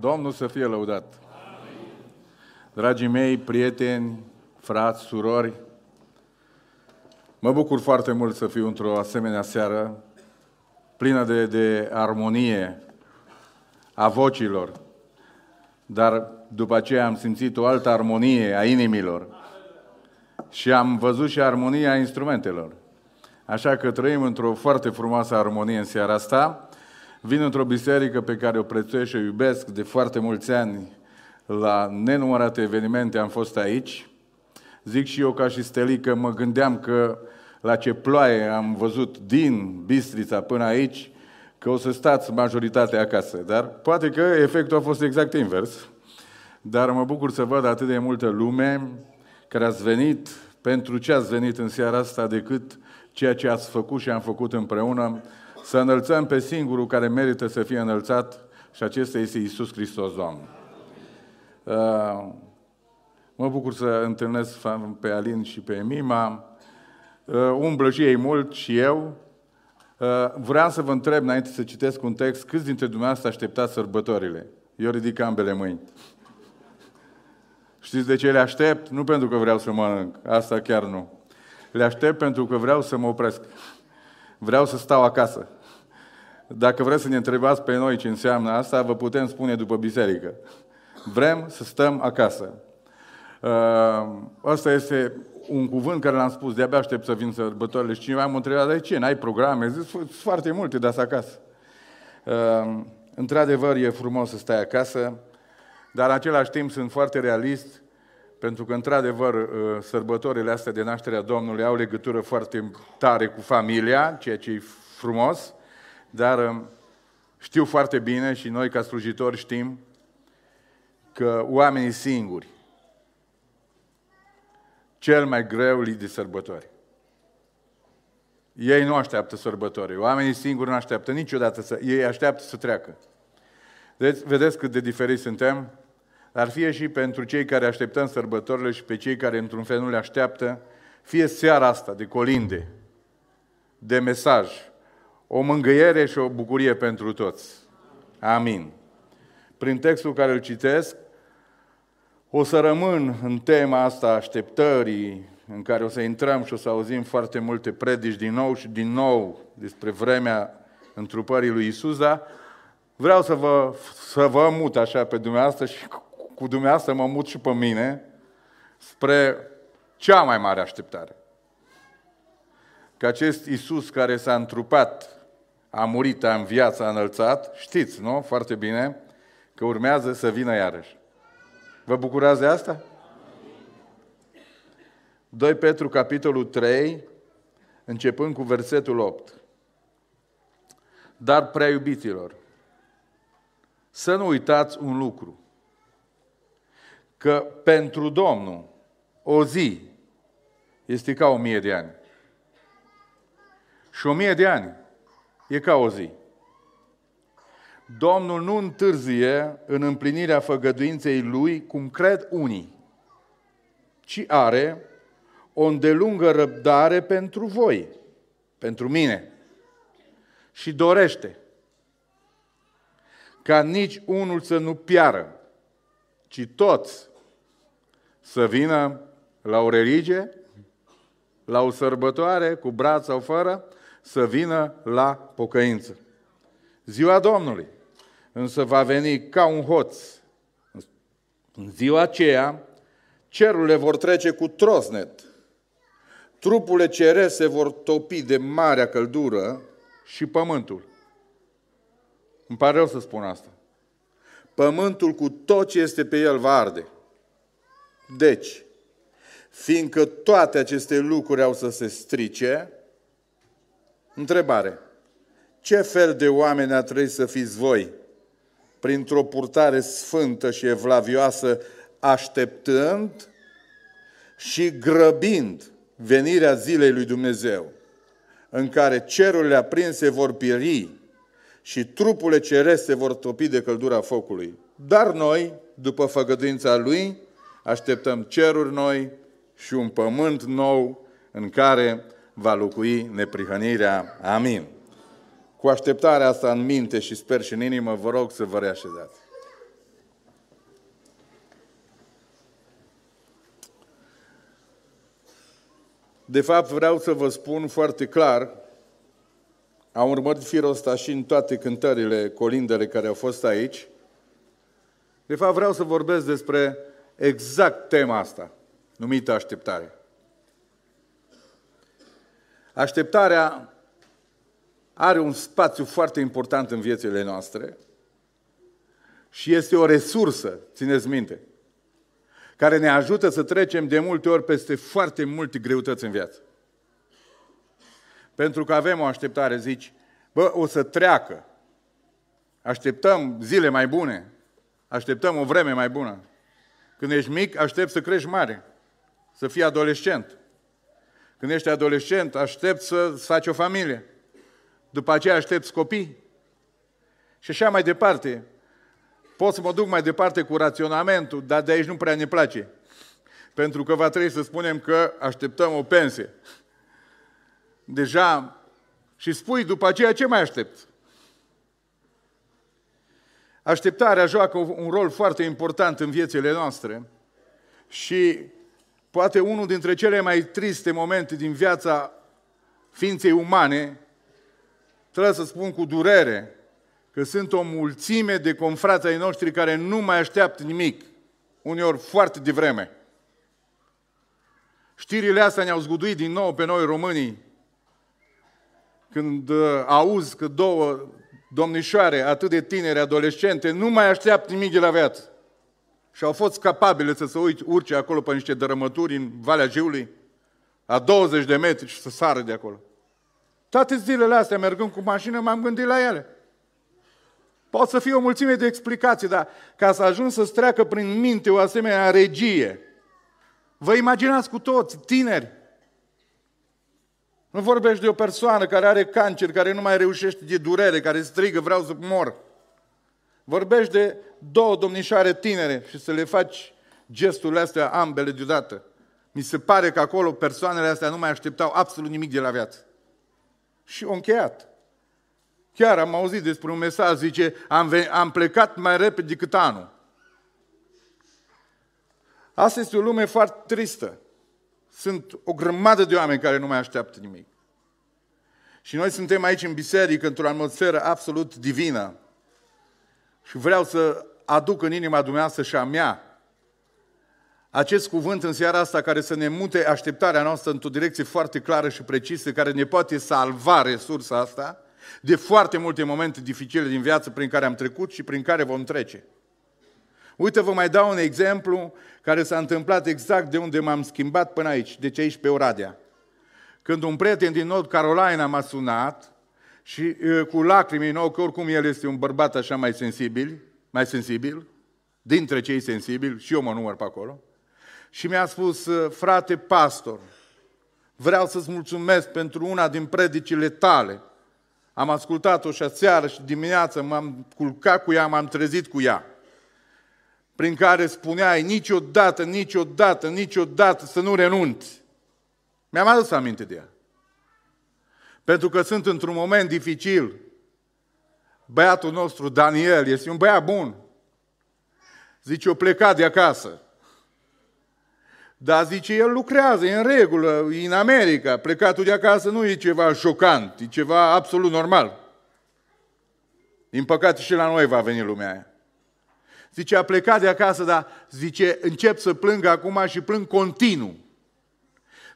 Domnul să fie lăudat! Dragii mei, prieteni, frați, surori, mă bucur foarte mult să fiu într-o asemenea seară plină de, de armonie a vocilor, dar după aceea am simțit o altă armonie a inimilor și am văzut și armonia instrumentelor. Așa că trăim într-o foarte frumoasă armonie în seara asta. Vin într-o biserică pe care o prețuiesc și o iubesc de foarte mulți ani. La nenumărate evenimente am fost aici. Zic și eu ca și Stelică, mă gândeam că la ce ploaie am văzut din Bistrița până aici, că o să stați majoritatea acasă. Dar poate că efectul a fost exact invers. Dar mă bucur să văd atât de multă lume care ați venit pentru ce ați venit în seara asta decât ceea ce ați făcut și am făcut împreună, să înălțăm pe singurul care merită să fie înălțat și acesta este Isus Hristos, Doamne. Uh, mă bucur să întâlnesc pe Alin și pe Mima. Uh, umblă și ei mult și eu. Uh, vreau să vă întreb, înainte să citesc un text, câți dintre dumneavoastră așteptați sărbătorile? Eu ridic ambele mâini. Știți de ce le aștept? Nu pentru că vreau să mănânc, asta chiar nu. Le aștept pentru că vreau să mă opresc. Vreau să stau acasă. Dacă vreți să ne întrebați pe noi ce înseamnă asta, vă putem spune după biserică. Vrem să stăm acasă. Asta uh, este un cuvânt care l-am spus, de-abia aștept să vin sărbătorile și cineva m-a întrebat, de ce, n-ai programe? Zic, foarte multe, dar acasă. Uh, într-adevăr, e frumos să stai acasă, dar în același timp sunt foarte realist pentru că, într-adevăr, uh, sărbătorile astea de nașterea Domnului au legătură foarte tare cu familia, ceea ce e frumos, dar uh, știu foarte bine și noi, ca slujitori, știm că oamenii singuri, cel mai greu li de sărbători. Ei nu așteaptă sărbători. Oamenii singuri nu așteaptă niciodată să... Ei așteaptă să treacă. Deci, vedeți cât de diferiți suntem? Dar fie și pentru cei care așteptăm sărbătorile și pe cei care într-un fel nu le așteaptă, fie seara asta de colinde, de mesaj, o mângâiere și o bucurie pentru toți. Amin. Prin textul care îl citesc, o să rămân în tema asta așteptării, în care o să intrăm și o să auzim foarte multe predici din nou și din nou despre vremea întrupării lui Isus, dar vreau să vă, să vă mut așa pe dumneavoastră și cu dumneavoastră mă mut și pe mine spre cea mai mare așteptare. Că acest Isus care s-a întrupat, a murit, a înviat, a înălțat, știți, nu? Foarte bine, că urmează să vină iarăși. Vă bucurați de asta? 2 Petru, capitolul 3, începând cu versetul 8. Dar, prea iubiților, să nu uitați un lucru că pentru Domnul o zi este ca o mie de ani. Și o mie de ani e ca o zi. Domnul nu întârzie în împlinirea făgăduinței Lui, cum cred unii, ci are o îndelungă răbdare pentru voi, pentru mine. Și dorește ca nici unul să nu piară, ci toți să vină la o religie, la o sărbătoare, cu braț sau fără, să vină la pocăință. Ziua Domnului însă va veni ca un hoț. În ziua aceea, cerurile vor trece cu trosnet, trupurile cerese se vor topi de marea căldură și pământul. Îmi pare rău să spun asta. Pământul cu tot ce este pe el va arde. Deci, fiindcă toate aceste lucruri au să se strice, întrebare, ce fel de oameni a trebuit să fiți voi printr-o purtare sfântă și evlavioasă, așteptând și grăbind venirea zilei lui Dumnezeu, în care cerurile aprinse vor pieri și trupurile cerese se vor topi de căldura focului. Dar noi, după făgăduința Lui, așteptăm ceruri noi și un pământ nou în care va locui neprihănirea. Amin. Cu așteptarea asta în minte și sper și în inimă, vă rog să vă reașezați. De fapt, vreau să vă spun foarte clar am urmărit firul ăsta și în toate cântările, colindele care au fost aici. De fapt, vreau să vorbesc despre exact tema asta, numită așteptare. Așteptarea are un spațiu foarte important în viețile noastre și este o resursă, țineți minte, care ne ajută să trecem de multe ori peste foarte multe greutăți în viață. Pentru că avem o așteptare, zici, bă, o să treacă. Așteptăm zile mai bune. Așteptăm o vreme mai bună. Când ești mic, aștept să crești mare. Să fii adolescent. Când ești adolescent, aștept să faci o familie. După aceea aștepți copii. Și așa mai departe. Pot să mă duc mai departe cu raționamentul, dar de aici nu prea ne place. Pentru că va trebui să spunem că așteptăm o pensie. Deja, și spui după aceea ce mai aștept? Așteptarea joacă un rol foarte important în viețile noastre și poate unul dintre cele mai triste momente din viața ființei umane, trebuie să spun cu durere, că sunt o mulțime de confrați ai noștri care nu mai așteaptă nimic, uneori foarte devreme. Știrile astea ne-au zguduit din nou pe noi românii, când uh, auzi că două domnișoare atât de tinere, adolescente, nu mai așteaptă nimic de la viață. Și au fost capabile să se uite, urce acolo pe niște dărămături în Valea Jiului, la 20 de metri și să sară de acolo. Toate zilele astea, mergând cu mașină, m-am gândit la ele. Pot să fie o mulțime de explicații, dar ca să ajung să-ți treacă prin minte o asemenea regie, vă imaginați cu toți, tineri, nu vorbești de o persoană care are cancer, care nu mai reușește de durere, care strigă, vreau să mor. Vorbești de două domnișoare tinere și să le faci gesturile astea ambele deodată. Mi se pare că acolo persoanele astea nu mai așteptau absolut nimic de la viață. Și au încheiat. Chiar am auzit despre un mesaj, zice, am, ven- am plecat mai repede decât anul. Asta este o lume foarte tristă. Sunt o grămadă de oameni care nu mai așteaptă nimic. Și noi suntem aici în biserică, într-o atmosferă absolut divină. Și vreau să aduc în inima dumneavoastră și a mea acest cuvânt în seara asta care să ne mute așteptarea noastră într-o direcție foarte clară și precisă, care ne poate salva resursa asta de foarte multe momente dificile din viață prin care am trecut și prin care vom trece. Uite, vă mai dau un exemplu care s-a întâmplat exact de unde m-am schimbat până aici, deci aici pe Oradea. Când un prieten din North Carolina m-a sunat și cu lacrimi în ochi, oricum el este un bărbat așa mai sensibil, mai sensibil, dintre cei sensibili, și eu mă număr pe acolo, și mi-a spus, frate pastor, vreau să-ți mulțumesc pentru una din predicile tale. Am ascultat-o și seară și dimineață, m-am culcat cu ea, m-am trezit cu ea prin care spuneai niciodată, niciodată, niciodată să nu renunți. Mi-am adus aminte de ea. Pentru că sunt într-un moment dificil. Băiatul nostru, Daniel, este un băiat bun. Zice, o plecat de acasă. Dar zice, el lucrează, e în regulă, e în America. Plecatul de acasă nu e ceva șocant, e ceva absolut normal. Din păcate și la noi va veni lumea aia. Zice, a plecat de acasă, dar zice, încep să plâng acum și plâng continuu.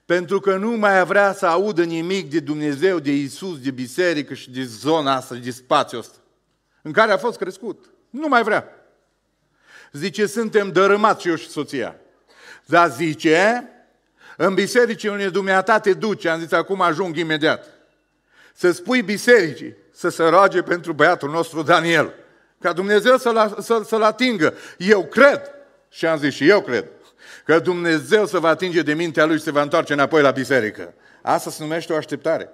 Pentru că nu mai vrea să audă nimic de Dumnezeu, de Isus, de biserică și de zona asta, de spațiul ăsta, în care a fost crescut. Nu mai vrea. Zice, suntem dărâmați eu și soția. Dar zice, în biserici unde dumneata te duce, am zis, acum ajung imediat, să spui bisericii să se roage pentru băiatul nostru Daniel. Ca Dumnezeu să-l, să, să atingă. Eu cred, și am zis și eu cred, că Dumnezeu să va atinge de mintea lui și se va întoarce înapoi la biserică. Asta se numește o așteptare.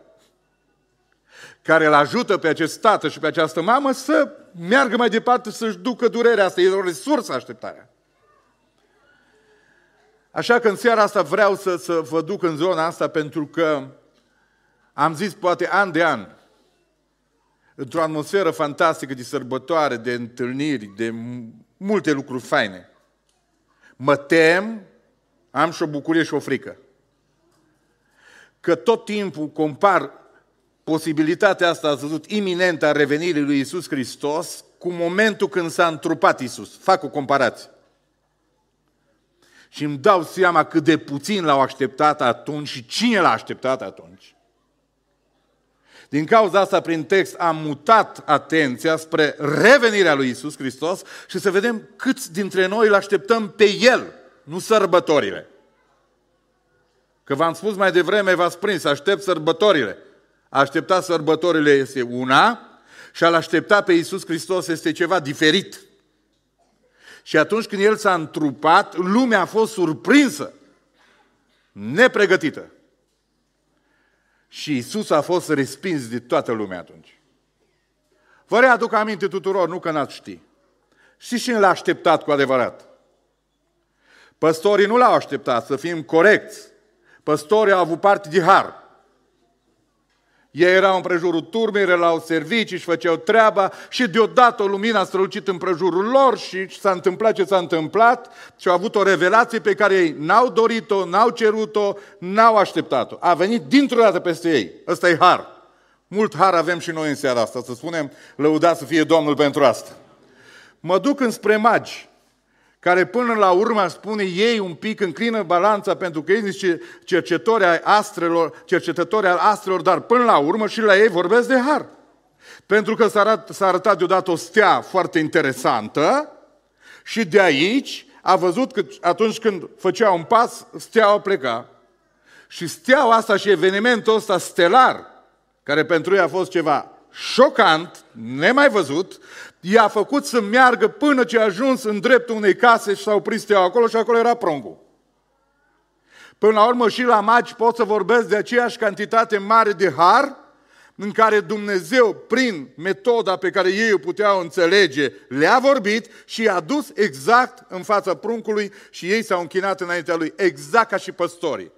Care îl ajută pe acest tată și pe această mamă să meargă mai departe, să-și ducă durerea asta. E o resursă așteptarea. Așa că în seara asta vreau să, să vă duc în zona asta pentru că am zis poate an de an, într-o atmosferă fantastică de sărbătoare, de întâlniri, de multe lucruri faine. Mă tem, am și o bucurie și o frică. că tot timpul compar posibilitatea asta, ați văzut, iminentă a revenirii lui Isus Hristos cu momentul când s-a întrupat Isus. Fac o comparație. Și îmi dau seama cât de puțin l-au așteptat atunci și cine l-a așteptat atunci. Din cauza asta, prin text, am mutat atenția spre revenirea lui Isus Hristos și să vedem câți dintre noi îl așteptăm pe El, nu sărbătorile. Că v-am spus mai devreme, v-ați prins, aștept sărbătorile. A aștepta sărbătorile este una și a-L aștepta pe Iisus Hristos este ceva diferit. Și atunci când El s-a întrupat, lumea a fost surprinsă, nepregătită. Și Iisus a fost respins de toată lumea atunci. Vă readuc aminte tuturor, nu că n-ați ști. Știți cine l-a așteptat cu adevărat? Păstorii nu l-au așteptat, să fim corecți. Păstorii au avut parte de har. Ei erau în prejurul turmei, erau servicii și făceau treaba și deodată o lumină a strălucit în prejurul lor și s-a întâmplat ce s-a întâmplat și au avut o revelație pe care ei n-au dorit-o, n-au cerut-o, n-au așteptat-o. A venit dintr-o dată peste ei. Ăsta e har. Mult har avem și noi în seara asta, să spunem, lăudat să fie Domnul pentru asta. Mă duc înspre magi care până la urmă spune ei un pic, înclină balanța pentru că ei zice cercetători ai astrelor, cercetători al astrelor, dar până la urmă și la ei vorbesc de har. Pentru că s-a, arătat, s-a arătat deodată o stea foarte interesantă și de aici a văzut că atunci când făcea un pas, steaua pleca. Și steaua asta și evenimentul ăsta stelar, care pentru ei a fost ceva șocant, nemai văzut, i-a făcut să meargă până ce a ajuns în dreptul unei case și s-a oprit steaua acolo și acolo era pruncul. Până la urmă și la magi pot să vorbesc de aceeași cantitate mare de har în care Dumnezeu, prin metoda pe care ei o puteau înțelege, le-a vorbit și i-a dus exact în fața pruncului și ei s-au închinat înaintea lui, exact ca și păstorii.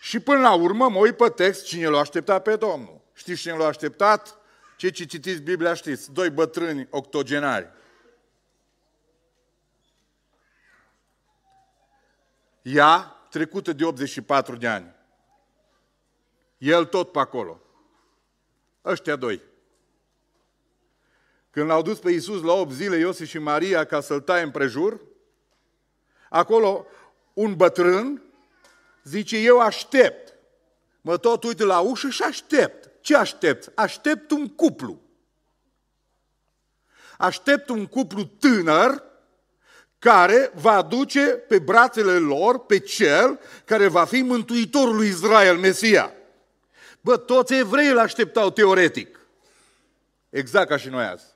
Și până la urmă mă uit pe text cine l-a așteptat pe Domnul. Știți cine l-a așteptat? Cei ce citiți Biblia știți, doi bătrâni octogenari. Ea, trecută de 84 de ani. El tot pe acolo. Ăștia doi. Când l-au dus pe Iisus la 8 zile, Iosif și Maria, ca să-l taie împrejur, acolo un bătrân zice, eu aștept. Mă tot uit la ușă și aștept. Ce aștept? Aștept un cuplu. Aștept un cuplu tânăr care va aduce pe brațele lor pe cel care va fi mântuitorul lui Israel, Mesia. Bă, toți evreii îl așteptau teoretic. Exact ca și noi azi.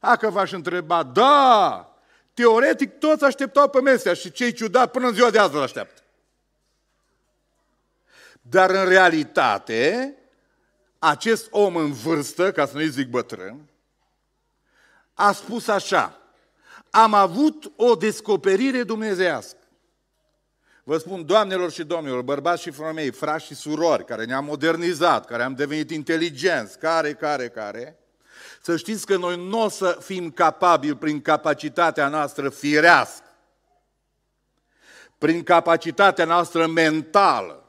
Dacă v-aș întreba, da, teoretic toți așteptau pe Mesia și cei ciudat până în ziua de azi îl așteaptă. Dar în realitate, acest om în vârstă, ca să nu-i zic bătrân, a spus așa, am avut o descoperire dumnezească. Vă spun, doamnelor și domnilor, bărbați și femei, frați și surori, care ne-am modernizat, care am devenit inteligenți, care, care, care, să știți că noi nu o să fim capabili prin capacitatea noastră firească, prin capacitatea noastră mentală,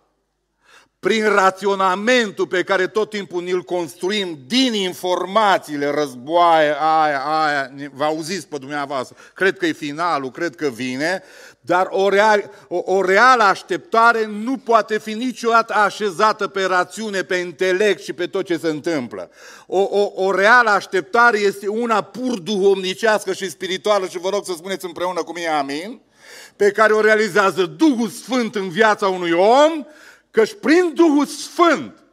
prin raționamentul pe care tot timpul ni-l construim din informațiile, războaie, aia, aia, vă auziți pe dumneavoastră, cred că e finalul, cred că vine, dar o, real, o, o reală așteptare nu poate fi niciodată așezată pe rațiune, pe intelect și pe tot ce se întâmplă. O, o, o reală așteptare este una pur duhovnicească și spirituală și vă rog să spuneți împreună cu mine amin, pe care o realizează Duhul Sfânt în viața unui om Căci prin Duhul Sfânt,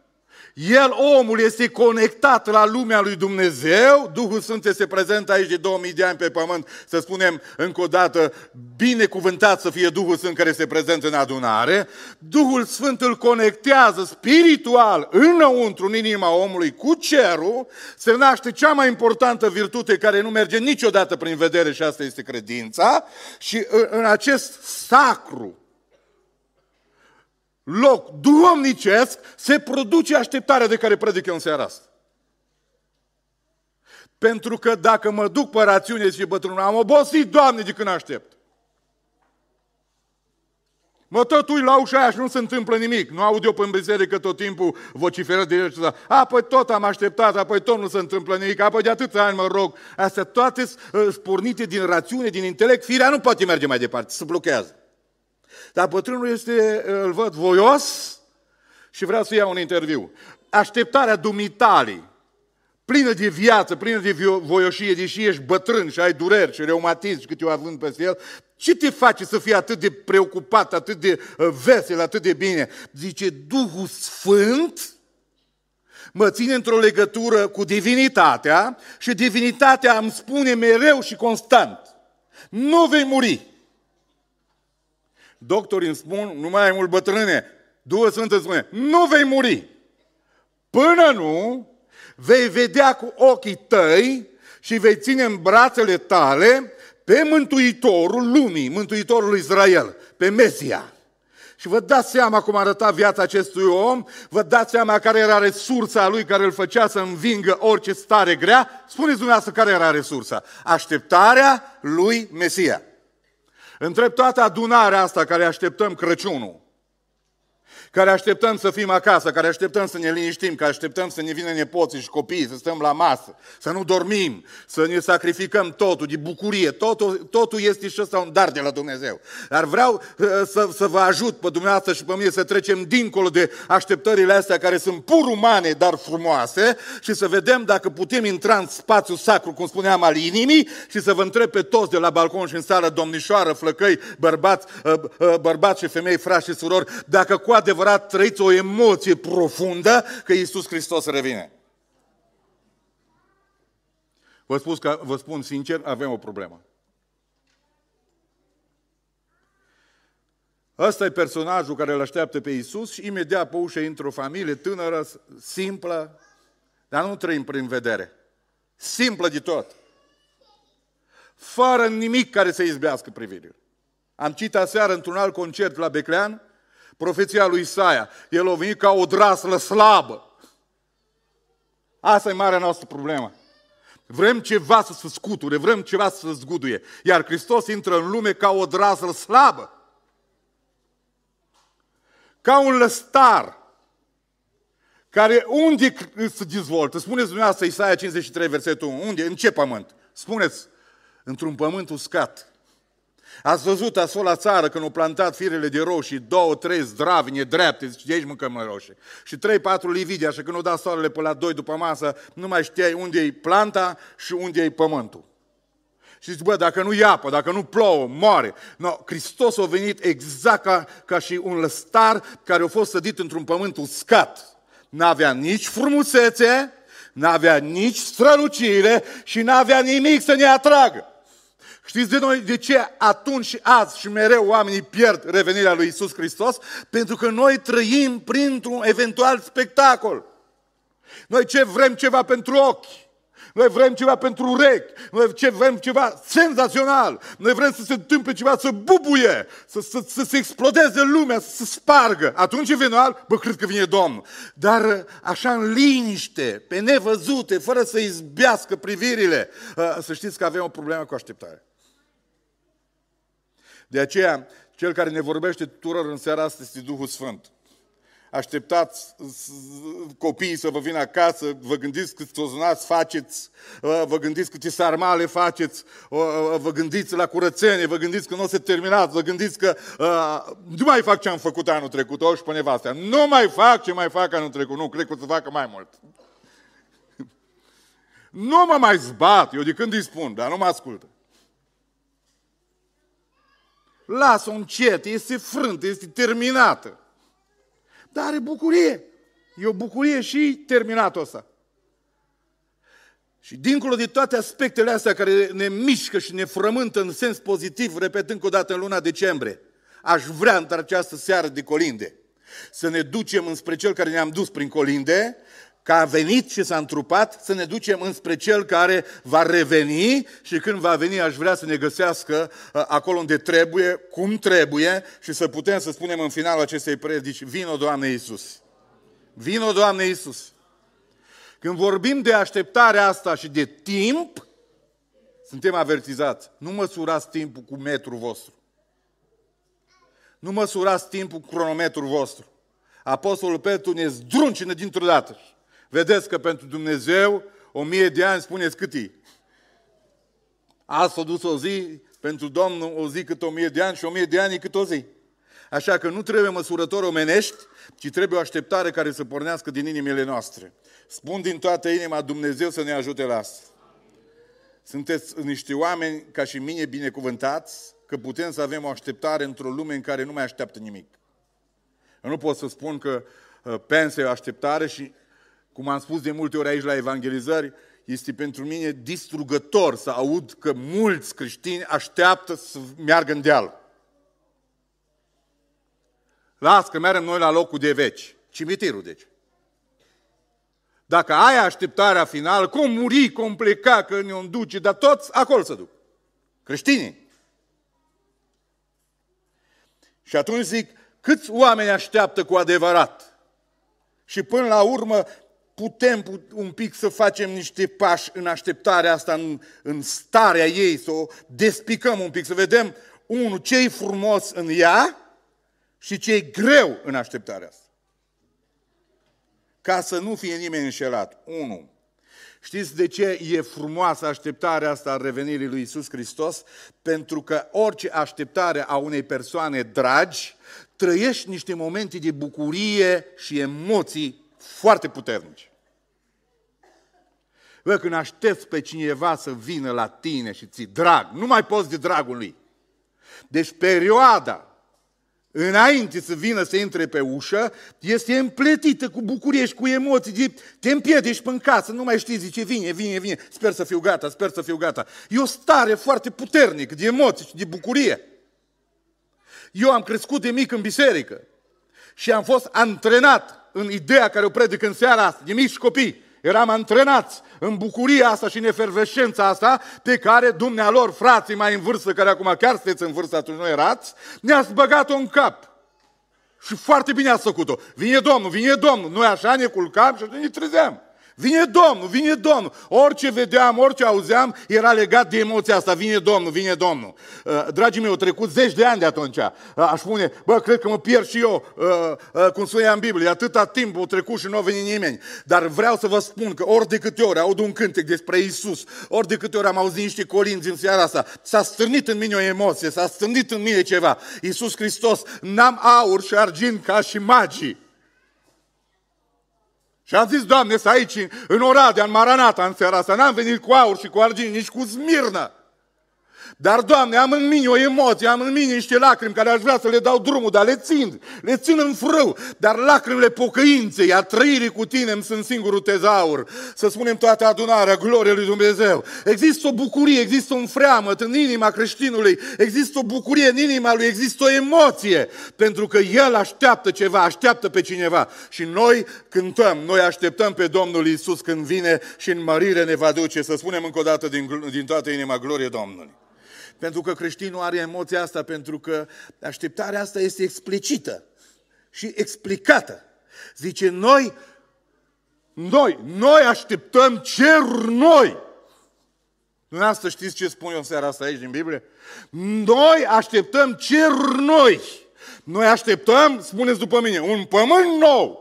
el, omul, este conectat la lumea lui Dumnezeu, Duhul Sfânt este prezent aici de 2000 de ani pe pământ, să spunem încă o dată, binecuvântat să fie Duhul Sfânt care este prezent în adunare, Duhul Sfânt îl conectează spiritual înăuntru, în inima omului, cu cerul, se naște cea mai importantă virtute care nu merge niciodată prin vedere și asta este credința, și în acest sacru, loc duhovnicesc se produce așteptarea de care predic eu în seara asta. Pentru că dacă mă duc pe rațiune și bătrânul, am obosit, Doamne, de când aștept. Mă tot ui la ușa aia și nu se întâmplă nimic. Nu aud eu pe biserică tot timpul vociferă de el Apoi tot am așteptat, apoi tot nu se întâmplă nimic, apoi de atâția ani mă rog. Astea toate sunt pornite din rațiune, din intelect. Firea nu poate merge mai departe, se blochează. Dar bătrânul este, îl văd, voios și vreau să iau un interviu. Așteptarea dumitalii, plină de viață, plină de voioșie, deși ești bătrân și ai dureri și reumatism și cât eu având peste el, ce te face să fii atât de preocupat, atât de uh, vesel, atât de bine? Zice, Duhul Sfânt mă ține într-o legătură cu divinitatea și divinitatea îmi spune mereu și constant, nu vei muri. Doctorii îmi spun, nu mai ai mult bătrâne, Duhul Sfânt îmi spune, nu vei muri. Până nu vei vedea cu ochii tăi și vei ține în brațele tale pe Mântuitorul lumii, Mântuitorul Israel, pe Mesia. Și vă dați seama cum arăta viața acestui om, vă dați seama care era resursa lui care îl făcea să învingă orice stare grea. Spuneți dumneavoastră care era resursa. Așteptarea lui Mesia. Întreb toată adunarea asta care așteptăm Crăciunul care așteptăm să fim acasă, care așteptăm să ne liniștim, care așteptăm să ne vină nepoții și copiii, să stăm la masă, să nu dormim, să ne sacrificăm totul de bucurie. Totul, totul este și ăsta un dar de la Dumnezeu. Dar vreau uh, să, să vă ajut pe dumneavoastră și pe mine să trecem dincolo de așteptările astea care sunt pur umane, dar frumoase și să vedem dacă putem intra în spațiu sacru, cum spuneam, al inimii și să vă întreb pe toți de la balcon și în sală, domnișoară, flăcăi, bărbați, uh, uh, bărbați și femei, frați și surori, dacă cu adevărat adevărat trăiți o emoție profundă că Iisus Hristos revine. Vă, spun că, vă spun sincer, avem o problemă. Ăsta e personajul care îl așteaptă pe Iisus și imediat pe ușă intră o familie tânără, simplă, dar nu trăim prin vedere. Simplă de tot. Fără nimic care să izbească privirile. Am citit aseară într-un alt concert la Beclean, profeția lui Isaia. El a venit ca o draslă slabă. Asta e marea noastră problemă. Vrem ceva să se scuture, vrem ceva să se zguduie. Iar Hristos intră în lume ca o draslă slabă. Ca un lăstar care unde se dezvoltă? Spuneți dumneavoastră Isaia 53, versetul 1. Unde? În ce pământ? Spuneți, într-un pământ uscat. Ați văzut asola la țară când au plantat firele de roșii, două, trei zdravine drepte, zice, de aici mâncăm noi roșii. Și trei, patru livide, așa că nu da soarele pe la doi după masă, nu mai știai unde e planta și unde e pământul. Și zici, bă, dacă nu ia apă, dacă nu plouă, moare. No, Hristos a venit exact ca, ca și un lăstar care a fost sădit într-un pământ uscat. N-avea nici frumusețe, n-avea nici strălucire și n-avea nimic să ne atragă. Știți de noi de ce atunci și azi și mereu oamenii pierd revenirea lui Isus Hristos? Pentru că noi trăim printr-un eventual spectacol. Noi ce vrem ceva pentru ochi. Noi vrem ceva pentru urechi, noi ce vrem ceva senzațional, noi vrem să se întâmple ceva, să bubuie, să, să, să se explodeze lumea, să se spargă. Atunci eventual, bă, cred că vine Domnul. Dar așa în liniște, pe nevăzute, fără să izbească privirile, să știți că avem o problemă cu așteptare. De aceea, cel care ne vorbește tuturor în seara asta este Duhul Sfânt. Așteptați copiii să vă vină acasă, vă gândiți cât tozonați faceți, vă gândiți câte sarmale faceți, vă gândiți la curățenie, vă gândiți că nu o să terminați, vă gândiți că uh, nu mai fac ce am făcut anul trecut, o și pe nevastea. Nu mai fac ce mai fac anul trecut, nu, cred că o să facă mai mult. nu mă mai zbat, eu de când îi spun, dar nu mă ascultă. Lasă-o încet, este frântă, este terminată. Dar are bucurie. E o bucurie și terminat ăsta. Și dincolo de toate aspectele astea care ne mișcă și ne frământă în sens pozitiv, repet încă o dată în luna decembrie, aș vrea într această seară de colinde să ne ducem înspre cel care ne-am dus prin colinde că a venit și s-a întrupat, să ne ducem înspre Cel care va reveni și când va veni aș vrea să ne găsească uh, acolo unde trebuie, cum trebuie și să putem să spunem în finalul acestei predici, vino Doamne Iisus. Vino Doamne Iisus. Când vorbim de așteptarea asta și de timp, suntem avertizați. Nu măsurați timpul cu metru vostru. Nu măsurați timpul cronometrul vostru. Apostolul Petru ne zdruncină dintr-o dată. Vedeți că pentru Dumnezeu o mie de ani spuneți cât e. Azi s-a dus o zi, pentru Domnul o zi cât o mie de ani și o mie de ani cât o zi. Așa că nu trebuie măsurători omenești, ci trebuie o așteptare care să pornească din inimile noastre. Spun din toată inima Dumnezeu să ne ajute la asta. Sunteți niște oameni ca și mine binecuvântați că putem să avem o așteptare într-o lume în care nu mai așteaptă nimic. Eu nu pot să spun că uh, pensia e o așteptare și, cum am spus de multe ori aici la evangelizări, este pentru mine distrugător să aud că mulți creștini așteaptă să meargă în deal. Las că mergem noi la locul de veci. Cimitirul, deci. Dacă ai așteptarea finală, cum muri, cum pleca, că ne-o duce, dar toți acolo să duc. Creștinii. Și atunci zic, câți oameni așteaptă cu adevărat? Și până la urmă putem un pic să facem niște pași în așteptarea asta, în, în starea ei, să o despicăm un pic, să vedem, unul, ce frumos în ea și ce e greu în așteptarea asta. Ca să nu fie nimeni înșelat. Unu, Știți de ce e frumoasă așteptarea asta a revenirii lui Isus Hristos? Pentru că orice așteptare a unei persoane dragi, trăiești niște momente de bucurie și emoții foarte puternice. Bă, când aștepți pe cineva să vină la tine și ți drag, nu mai poți de dragul lui. Deci perioada înainte să vină să intre pe ușă, este împletită cu bucurie și cu emoții, te împiedici în casă, nu mai știi, zice, vine, vine, vine, sper să fiu gata, sper să fiu gata. E o stare foarte puternică de emoții și de bucurie. Eu am crescut de mic în biserică și am fost antrenat în ideea care o predic în seara asta, de mici copii. Eram antrenați în bucuria asta și în efervescența asta pe care dumnealor, frații mai în vârstă, care acum chiar sunteți în vârstă, atunci nu erați, ne-ați băgat-o în cap. Și foarte bine ați făcut-o. Vine Domnul, vine Domnul. Noi așa ne culcam și ne trezeam. Vine Domnul, vine Domnul. Orice vedeam, orice auzeam, era legat de emoția asta. Vine Domnul, vine Domnul. Uh, dragii mei, au trecut zeci de ani de atunci. Uh, aș spune, bă, cred că mă pierd și eu, uh, cum spunea în Biblie, atâta timp au trecut și nu a venit nimeni. Dar vreau să vă spun că ori de câte ori aud un cântec despre Isus, ori de câte ori am auzit niște colinzi în seara asta, s-a stârnit în mine o emoție, s-a stârnit în mine ceva. Isus Hristos, n-am aur și argint ca și magii. Și am zis, Doamne, să aici, în Oradea, în Maranata, în seara asta, n-am venit cu aur și cu argint, nici cu smirnă. Dar, Doamne, am în mine o emoție, am în mine niște lacrimi care aș vrea să le dau drumul, dar le țin, le țin în frâu. Dar lacrimile pocăinței, a trăirii cu tine îmi sunt singurul tezaur. Să spunem toată adunarea, glorie lui Dumnezeu. Există o bucurie, există un freamăt în inima creștinului, există o bucurie în inima lui, există o emoție. Pentru că el așteaptă ceva, așteaptă pe cineva. Și noi cântăm, noi așteptăm pe Domnul Isus când vine și în mărire ne va duce. Să spunem încă o dată din, din toată inima, glorie Domnului. Pentru că creștinul are emoția asta, pentru că așteptarea asta este explicită și explicată. Zice, noi, noi, noi așteptăm ceruri noi. Dumneavoastră știți ce spun eu în seara asta aici din Biblie? Noi așteptăm ceruri noi. Noi așteptăm, spuneți după mine, un pământ nou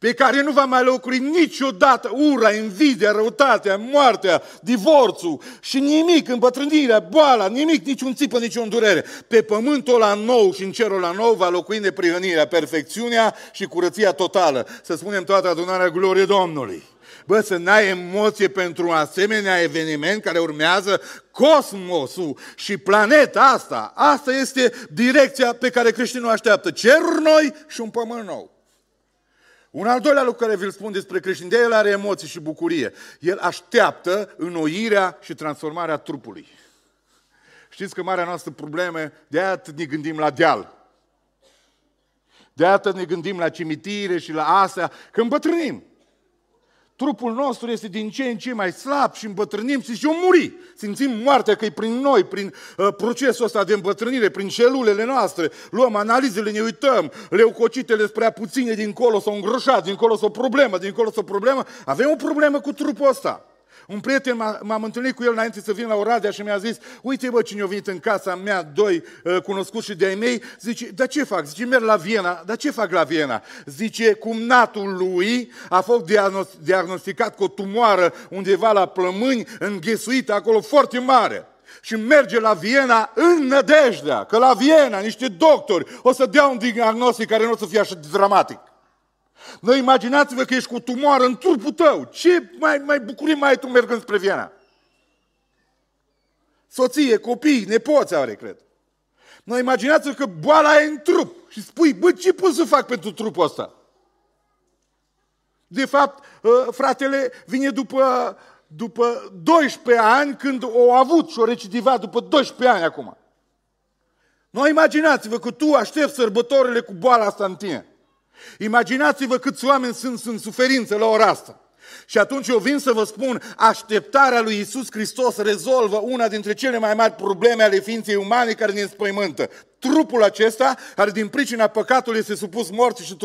pe care nu va mai locui niciodată ura, invidia, răutatea, moartea, divorțul și nimic, îmbătrânirea, boala, nimic, niciun țipă, niciun durere. Pe pământul la nou și în cerul la nou va locui neprihănirea, perfecțiunea și curăția totală. Să spunem toată adunarea glorie Domnului. Bă, să n-ai emoție pentru un asemenea eveniment care urmează cosmosul și planeta asta. Asta este direcția pe care creștinul așteaptă. Ceruri noi și un pământ nou. Un al doilea lucru care vi-l spun despre creștin, de el are emoții și bucurie. El așteaptă înnoirea și transformarea trupului. Știți că marea noastră problemă, de aia ne gândim la deal. De aia ne gândim la cimitire și la astea, că îmbătrânim. Trupul nostru este din ce în ce mai slab și îmbătrânim și o muri. Simțim moartea că e prin noi, prin uh, procesul ăsta de îmbătrânire, prin celulele noastre. Luăm analizele, ne uităm, leucocitele sunt prea puține dincolo, s-au îngroșat, dincolo s-o problemă, dincolo s-o problemă. Avem o problemă cu trupul ăsta. Un prieten m-am întâlnit cu el înainte să vin la Oradea și mi-a zis, uite bă cine a venit în casa mea, doi uh, cunoscuți și de-ai mei, zice, dar ce fac? Zice, merg la Viena. Dar ce fac la Viena? Zice, cumnatul lui a fost diagnosticat cu o tumoară undeva la plămâni, înghesuită acolo foarte mare și merge la Viena în nădejdea că la Viena niște doctori o să dea un diagnostic care nu o să fie așa dramatic. Noi imaginați-vă că ești cu tumoară în trupul tău. Ce mai, mai bucurie mai ai tu mergând spre Viena? Soție, copii, nepoți are, cred. Noi imaginați-vă că boala e în trup și spui, bă, ce pot să fac pentru trupul ăsta? De fapt, ă, fratele vine după, după 12 ani când o avut și o recidivat după 12 ani acum. Noi imaginați-vă că tu aștepți sărbătorile cu boala asta în tine. Imaginați-vă câți oameni sunt în suferință la ora asta. Și atunci eu vin să vă spun, așteptarea lui Isus Hristos rezolvă una dintre cele mai mari probleme ale ființei umane care ne înspăimântă trupul acesta, care din pricina păcatului este supus morții și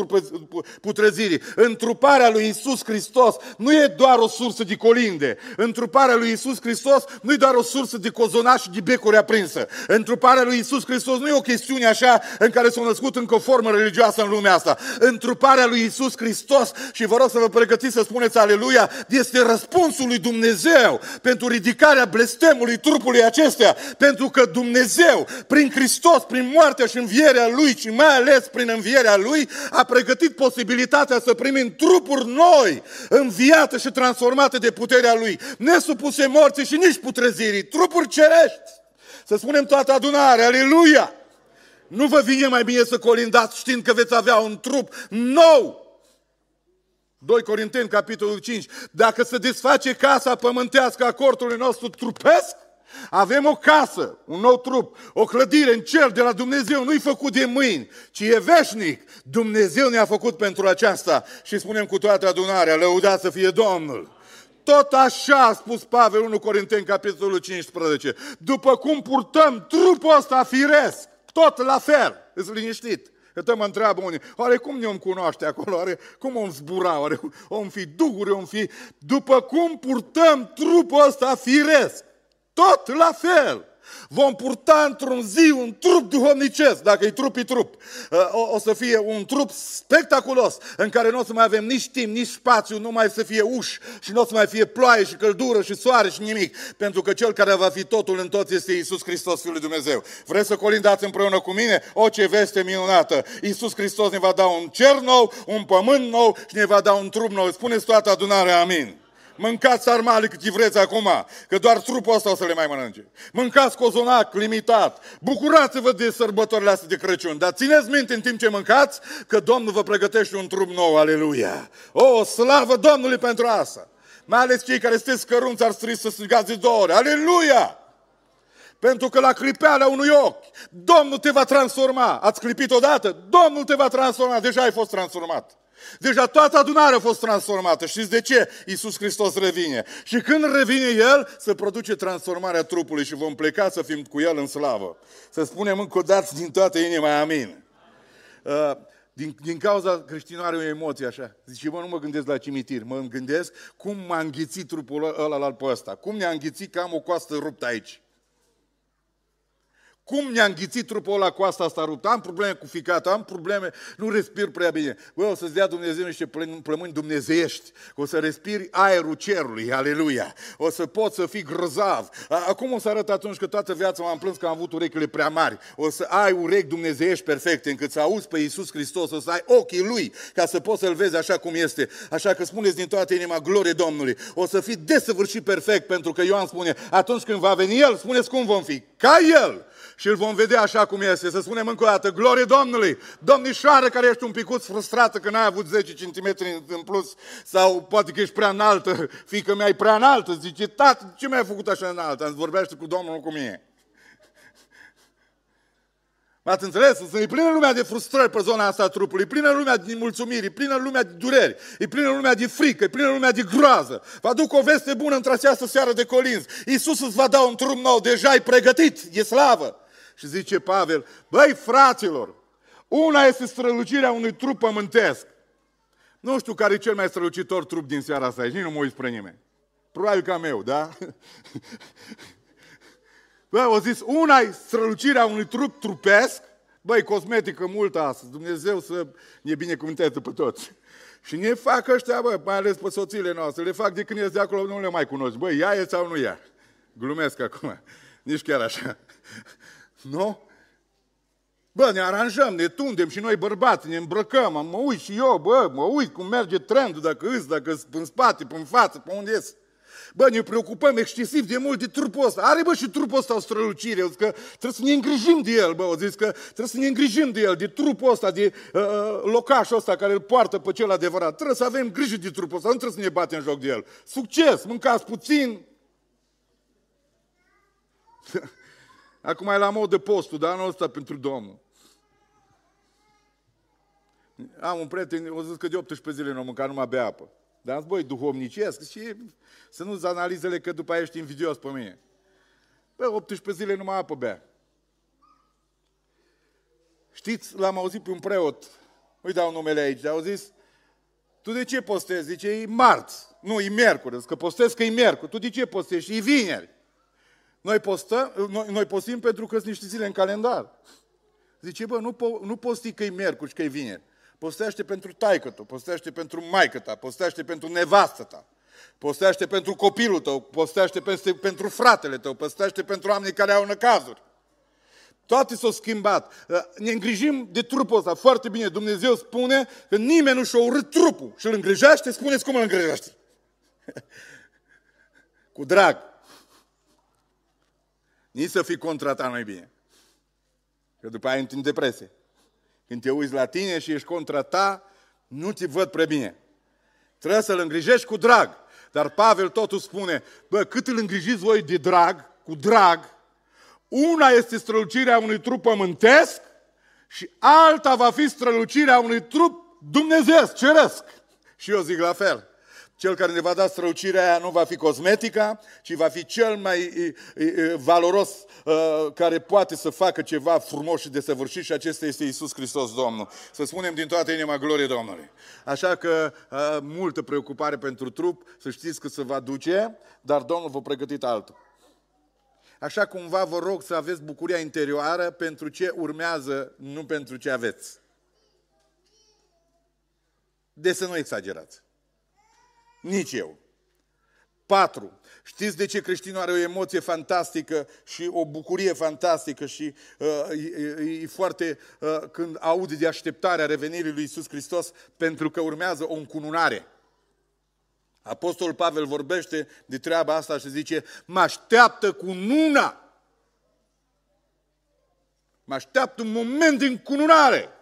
putrezirii. Întruparea lui Isus Hristos nu e doar o sursă de colinde. Întruparea lui Isus Hristos nu e doar o sursă de cozonaș și de becuri aprinsă. Întruparea lui Isus Hristos nu e o chestiune așa în care s-a născut încă o formă religioasă în lumea asta. Întruparea lui Isus Hristos, și vă rog să vă pregătiți să spuneți aleluia, este răspunsul lui Dumnezeu pentru ridicarea blestemului trupului acestea. Pentru că Dumnezeu, prin Hristos, prin prin moartea și învierea Lui și mai ales prin învierea Lui, a pregătit posibilitatea să primim trupuri noi, înviate și transformate de puterea Lui, nesupuse morții și nici putrezirii, trupuri cerești. Să spunem toată adunarea, aleluia! Nu vă vine mai bine să colindați știind că veți avea un trup nou, 2 Corinteni, capitolul 5. Dacă se desface casa pământească a cortului nostru trupesc, avem o casă, un nou trup, o clădire în cer de la Dumnezeu, nu-i făcut de mâini, ci e veșnic. Dumnezeu ne-a făcut pentru aceasta și spunem cu toată adunarea, lăudați să fie Domnul. Tot așa a spus Pavel 1 Corinteni, capitolul 15. După cum purtăm trupul ăsta firesc, tot la fel, îți liniștit. Că tot mă întreabă unii, oare cum ne-om cunoaște acolo, oare cum om zbura, oare om fi duhuri, om fi... După cum purtăm trupul ăsta firesc, tot la fel. Vom purta într-un zi un trup duhovnicesc, dacă e trup, e trup. Uh, o, o să fie un trup spectaculos, în care nu o să mai avem nici timp, nici spațiu, nu mai să fie uși și nu o să mai fie ploaie și căldură și soare și nimic, pentru că Cel care va fi totul în toți este Isus Hristos, Fiul lui Dumnezeu. Vreți să colindați împreună cu mine? O, ce veste minunată! Isus Hristos ne va da un cer nou, un pământ nou și ne va da un trup nou. Spuneți toată adunarea, amin. Mâncați sarmale cât vreți acum, că doar trupul ăsta o să le mai mănânce. Mâncați cozonac limitat. Bucurați-vă de sărbătorile astea de Crăciun. Dar țineți minte în timp ce mâncați că Domnul vă pregătește un trup nou. Aleluia! O, slavă Domnului pentru asta! Mai ales cei care sunteți cărunți ar trebui să strigați de două ori. Aleluia! Pentru că la clipeala unui ochi, Domnul te va transforma. Ați clipit odată? Domnul te va transforma. Deja ai fost transformat. Deja toată adunarea a fost transformată. Știți de ce? Iisus Hristos revine. Și când revine El, se produce transformarea trupului și vom pleca să fim cu El în slavă. Să spunem încă o dată din toată inima, amin. Uh, din, din cauza creștinul are o emoție așa. Zice, mă, nu mă gândesc la cimitir, mă gândesc cum m-a înghițit trupul ăla la pe ăsta. Cum ne-a înghițit că am o coastă ruptă aici. Cum ne-a înghițit trupul ăla cu asta asta ruptă? Am probleme cu ficatul, am probleme, nu respir prea bine. Bă, o să-ți dea Dumnezeu niște plămâni dumnezeiești. O să respiri aerul cerului, aleluia. O să poți să fii grozav. Acum o să arăt atunci că toată viața m-am plâns că am avut urechile prea mari. O să ai urechi dumnezeiești perfecte, încât să auzi pe Iisus Hristos, o să ai ochii Lui, ca să poți să-L vezi așa cum este. Așa că spuneți din toată inima, glorie Domnului. O să fii desăvârșit perfect, pentru că Ioan spune, atunci când va veni El, spuneți cum vom fi. Ca El și îl vom vedea așa cum este. Să spunem încă o dată, glorie Domnului! Domnișoară care ești un picuț frustrată că n-ai avut 10 cm în plus sau poate că ești prea înaltă, fică mea e prea înaltă. Zice, tată, ce mi-ai făcut așa înaltă? Îți vorbește cu Domnul, cu mine. M-ați înțeles? Sunt e plină lumea de frustrări pe zona asta a trupului, e plină lumea de mulțumiri, e plină lumea de dureri, e plină lumea de frică, e plină lumea de groază. Vă aduc o veste bună într această seară de colinzi. Iisus îți va da un trup nou, deja e pregătit, e slavă. Și zice Pavel, băi fraților, una este strălucirea unui trup pământesc. Nu știu care e cel mai strălucitor trup din seara asta aici, nici nu mă uit spre nimeni. probabil ca meu, da? Bă, au zis, una e strălucirea unui trup trupesc, băi, cosmetică multă astăzi, Dumnezeu să ne binecuvânteze pe toți. Și ne fac ăștia, bă, mai ales pe soțiile noastre, le fac de când ies de acolo, nu le mai cunoști. Băi, ea e sau nu ea? Glumesc acum, nici chiar așa. Nu? Bă, ne aranjăm, ne tundem și noi bărbați, ne îmbrăcăm, mă uit și eu, bă, mă uit cum merge trendul, dacă îs, dacă în spate, pe în față, pe unde ies. Bă, ne preocupăm excesiv de mult de trupul ăsta. Are, bă, și trupul ăsta o strălucire. Eu zic că trebuie să ne îngrijim de el, bă. O zis că trebuie să ne îngrijim de el, de trupul ăsta, de uh, uh, locașul ăsta care îl poartă pe cel adevărat. Trebuie să avem grijă de trupul ăsta, nu trebuie să ne batem joc de el. Succes, mâncați puțin. Acum e la modă postul, dar anul ăsta pentru Domnul. Am un prieten, o zis că de 18 zile nu mâncat numai bea apă. Dar băi, duhovnicesc și să nu-ți analizele că după aia ești invidios pe mine. Bă, 18 zile numai apă bea. Știți, l-am auzit pe un preot, îi dau numele aici, au zis, tu de ce postezi? Zice, e marți. Nu, e miercuri. Că postezi că e miercuri. Tu de ce postezi? E vineri. Noi, postăm, noi, noi postim pentru că sunt niște zile în calendar. Zice, bă, nu, po, nu posti că e miercuri și că e vineri. Postește pentru taică tu, postește pentru maică ta, postește pentru nevastă ta, postește pentru copilul tău, postește pentru fratele tău, postește pentru oamenii care au năcazuri. Toate s-au schimbat. Uh, ne îngrijim de trupul ăsta foarte bine. Dumnezeu spune că nimeni nu și-a urât trupul și îl îngrijește, spuneți cum îl îngrijește. Cu drag. Nici să fii contra ta nu bine. Că după aia intri în depresie. Când te uiți la tine și ești contra ta, nu ți văd prea bine. Trebuie să-l îngrijești cu drag. Dar Pavel totul spune, bă, cât îl îngrijiți voi de drag, cu drag, una este strălucirea unui trup pământesc și alta va fi strălucirea unui trup dumnezeesc, ceresc. Și eu zic la fel. Cel care ne va da strălucirea aia nu va fi cosmetica, ci va fi cel mai valoros care poate să facă ceva frumos și desăvârșit și acesta este Isus Hristos Domnul. Să spunem din toată inima glorie Domnului. Așa că multă preocupare pentru trup, să știți că se va duce, dar Domnul vă pregătit altul. Așa cumva vă rog să aveți bucuria interioară pentru ce urmează, nu pentru ce aveți. De să nu exagerați. Nici eu. Patru. Știți de ce creștinul are o emoție fantastică și o bucurie fantastică și uh, e, e foarte uh, când aude de așteptarea revenirii lui Isus Hristos pentru că urmează o încununare. Apostolul Pavel vorbește de treaba asta și zice, mă așteaptă cu nuna. Mă așteaptă un moment de încununare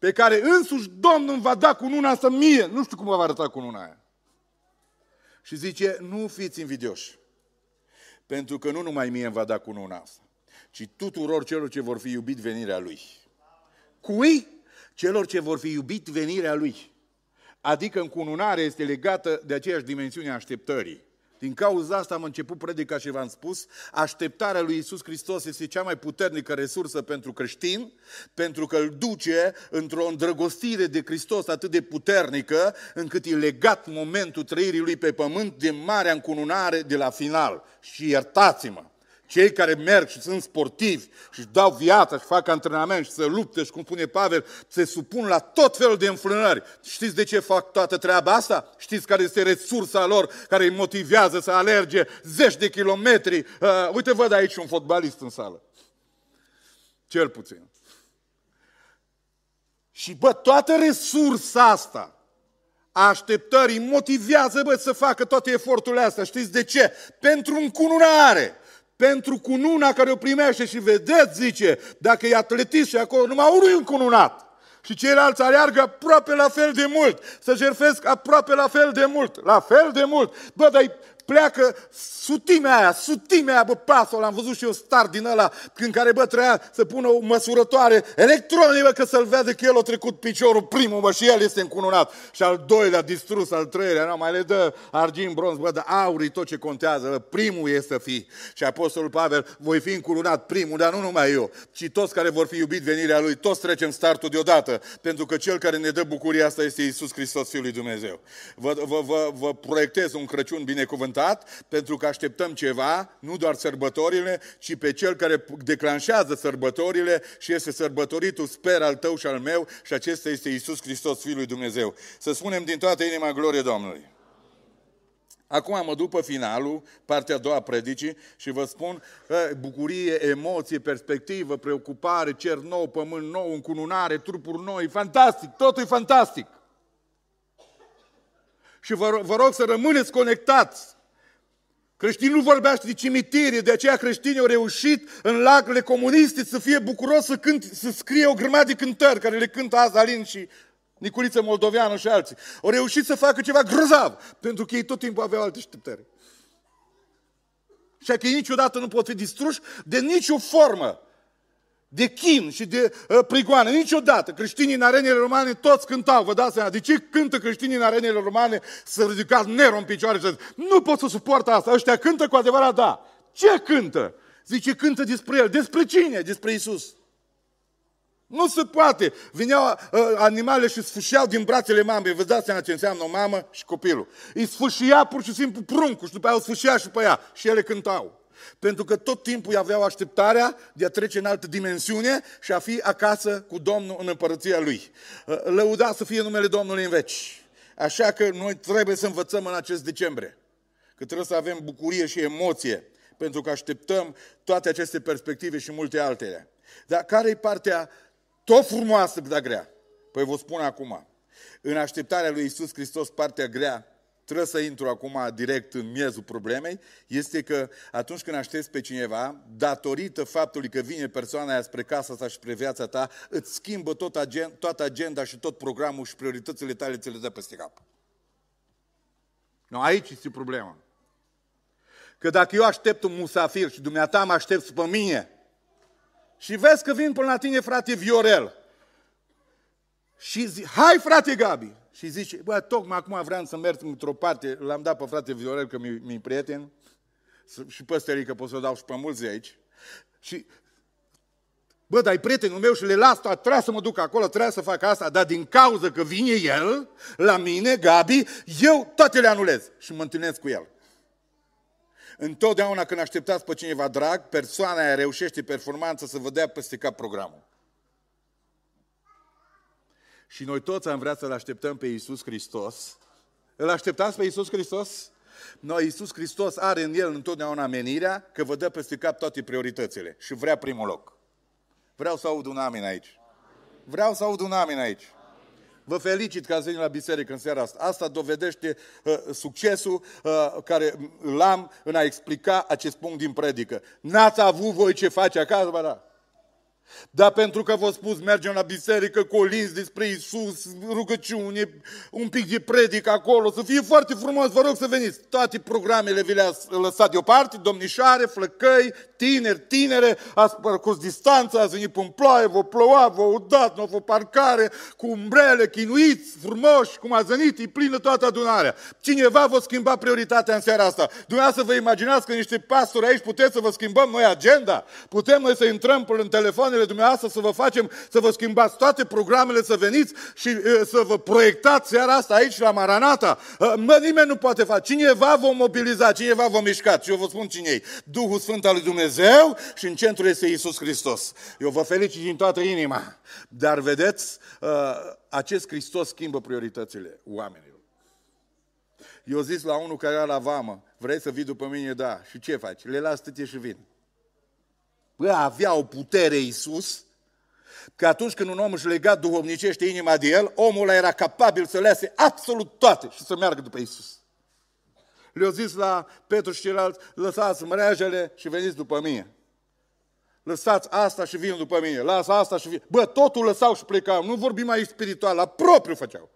pe care însuși Domnul îmi va da cu una să mie. Nu știu cum va arăta cu una aia. Și zice, nu fiți invidioși. Pentru că nu numai mie îmi va da cu una asta, ci tuturor celor ce vor fi iubit venirea Lui. Cui? Celor ce vor fi iubit venirea Lui. Adică încununarea este legată de aceeași dimensiune a așteptării. Din cauza asta am început predica și v-am spus, așteptarea lui Isus Hristos este cea mai puternică resursă pentru creștin, pentru că îl duce într-o îndrăgostire de Hristos atât de puternică, încât e legat momentul trăirii lui pe pământ de marea încununare de la final. Și iertați-mă, cei care merg și sunt sportivi și dau viața și fac antrenament și se luptă și, cum spune Pavel, se supun la tot felul de înfrânări. Știți de ce fac toată treaba asta? Știți care este resursa lor care îi motivează să alerge zeci de kilometri? Uh, uite, văd aici un fotbalist în sală. Cel puțin. Și bă, toată resursa asta a așteptării motivează, bă, să facă toate eforturile astea. Știți de ce? Pentru încununare pentru cununa care o primește și vedeți, zice, dacă e atletist și acolo numai unul e încununat. Și ceilalți aleargă aproape la fel de mult, să jerfesc aproape la fel de mult, la fel de mult. Bă, dar pleacă sutimea aia, sutimea aia, bă, pasul, l-am văzut și eu star din ăla, când care, bă, treia să pună o măsurătoare electronică că să-l vadă că el a trecut piciorul primul, bă, și el este încununat. Și al doilea distrus, al treilea, nu, mai le dă argint, bronz, bă, de aur tot ce contează, bă, primul este să fii. Și Apostolul Pavel, voi fi încununat primul, dar nu numai eu, ci toți care vor fi iubit venirea Lui, toți trecem startul deodată, pentru că Cel care ne dă bucuria asta este Isus Hristos, Fiul lui Dumnezeu. Vă, vă, vă, vă proiectez un Crăciun binecuvântat, pentru că așteptăm ceva, nu doar sărbătorile, ci pe Cel care declanșează sărbătorile și este sărbătoritul sper al tău și al meu și acesta este Isus Hristos, Fiul lui Dumnezeu. Să spunem din toată inima glorie Domnului. Acum mă duc pe finalul, partea a doua predicii și vă spun bucurie, emoție, perspectivă, preocupare, cer nou, pământ nou, încununare, trupuri noi, fantastic, totul e fantastic. Și vă, vă rog să rămâneți conectați. Creștinii nu vorbește de cimitire, de aceea creștinii au reușit în lagurile comuniste să fie bucuros să, cânt, să scrie o grămadă de cântări care le cântă azi Alin și Nicuriță Moldoveanu și alții. Au reușit să facă ceva grozav, pentru că ei tot timpul aveau alte așteptări. Și că ei niciodată nu pot fi distruși de nicio formă de chin și de uh, prigoană. Niciodată. Creștinii în arenele romane toți cântau. Vă dați seama. De ce cântă creștinii în arenele romane să ridicați Nero în picioare și să nu pot să suportă asta. Ăștia cântă cu adevărat, da. Ce cântă? Zice, cântă despre el. Despre cine? Despre Isus. Nu se poate. Vineau uh, animale și sfâșiau din brațele mamei. Vă dați seama ce înseamnă o mamă și copilul. Îi sfâșia pur și simplu pruncul și după aia o sfâșia și pe ea. Și ele cântau. Pentru că tot timpul aveau așteptarea de a trece în altă dimensiune și a fi acasă cu Domnul în împărăția Lui. Uh, lăuda să fie numele Domnului în veci. Așa că noi trebuie să învățăm în acest decembrie. Că trebuie să avem bucurie și emoție pentru că așteptăm toate aceste perspective și multe altele. Dar care e partea tot frumoasă, dar grea. Păi vă spun acum, în așteptarea lui Isus Hristos, partea grea, trebuie să intru acum direct în miezul problemei, este că atunci când aștepți pe cineva, datorită faptului că vine persoana aia spre casa ta și spre viața ta, îți schimbă tot agenda, toată agenda și tot programul și prioritățile tale ți le dă peste cap. Nu, aici este problema. Că dacă eu aștept un musafir și dumneata mă aștepți pe mine, și vezi că vin până la tine frate Viorel. Și zic, hai frate Gabi. Și zice, bă, tocmai acum vreau să merg într-o parte, l-am dat pe frate Viorel că mi-e mi prieten, și pe că pot să o dau și pe mulți de aici. Și Bă, dar e prietenul meu și le las, trebuie să mă duc acolo, trebuie să fac asta, dar din cauza că vine el la mine, Gabi, eu toate le anulez și mă întâlnesc cu el. Întotdeauna când așteptați pe cineva drag, persoana aia reușește performanța să vă dea peste cap programul. Și noi toți am vrea să-L așteptăm pe Iisus Hristos. Îl așteptați pe Iisus Hristos? Noi, Iisus Hristos are în El întotdeauna menirea că vă dă peste cap toate prioritățile și vrea primul loc. Vreau să aud un amin aici. Vreau să aud un amin aici. Vă felicit că ați venit la biserică în seara asta. Asta dovedește uh, succesul uh, care l-am în a explica acest punct din predică. N-ați avut voi ce face acasă, bă, da. Dar pentru că v-a spus, mergem la biserică, colinzi despre Isus, rugăciune, un pic de predic acolo, să fie foarte frumos, vă rog să veniți. Toate programele vi le-ați lăsat deoparte, domnișoare, flăcăi, tineri, tinere, ați parcurs distanța, ați venit pe ploaie, vă ploua, vă udat, nu vă parcare, cu umbrele, chinuiți, frumoși, cum ați venit, e plină toată adunarea. Cineva vă schimba prioritatea în seara asta. Dumneavoastră vă imaginați că niște pastori aici puteți să vă schimbăm noi agenda? Putem noi să intrăm în telefoanele programele dumneavoastră, să vă facem, să vă schimbați toate programele, să veniți și uh, să vă proiectați seara asta aici la Maranata. Uh, mă, nimeni nu poate face. Cineva vă mobiliza, cineva vă mișca. Și eu vă spun cine e. Duhul Sfânt al lui Dumnezeu și în centru este Isus Hristos. Eu vă felicit din toată inima. Dar vedeți, uh, acest Hristos schimbă prioritățile oamenilor. Eu zis la unul care era la vamă, vrei să vii după mine? Da. Și ce faci? Le las tătie și vin. Bă, avea o putere Iisus, că atunci când un om își lega duhovnicește inima de el, omul ăla era capabil să lase absolut toate și să meargă după Iisus. Le-au zis la Petru și ceilalți, lăsați mreajele și veniți după mine. Lăsați asta și vin după mine. Lasă asta și vin. Bă, totul lăsau și plecau. Nu vorbim mai spiritual, la propriu făceau.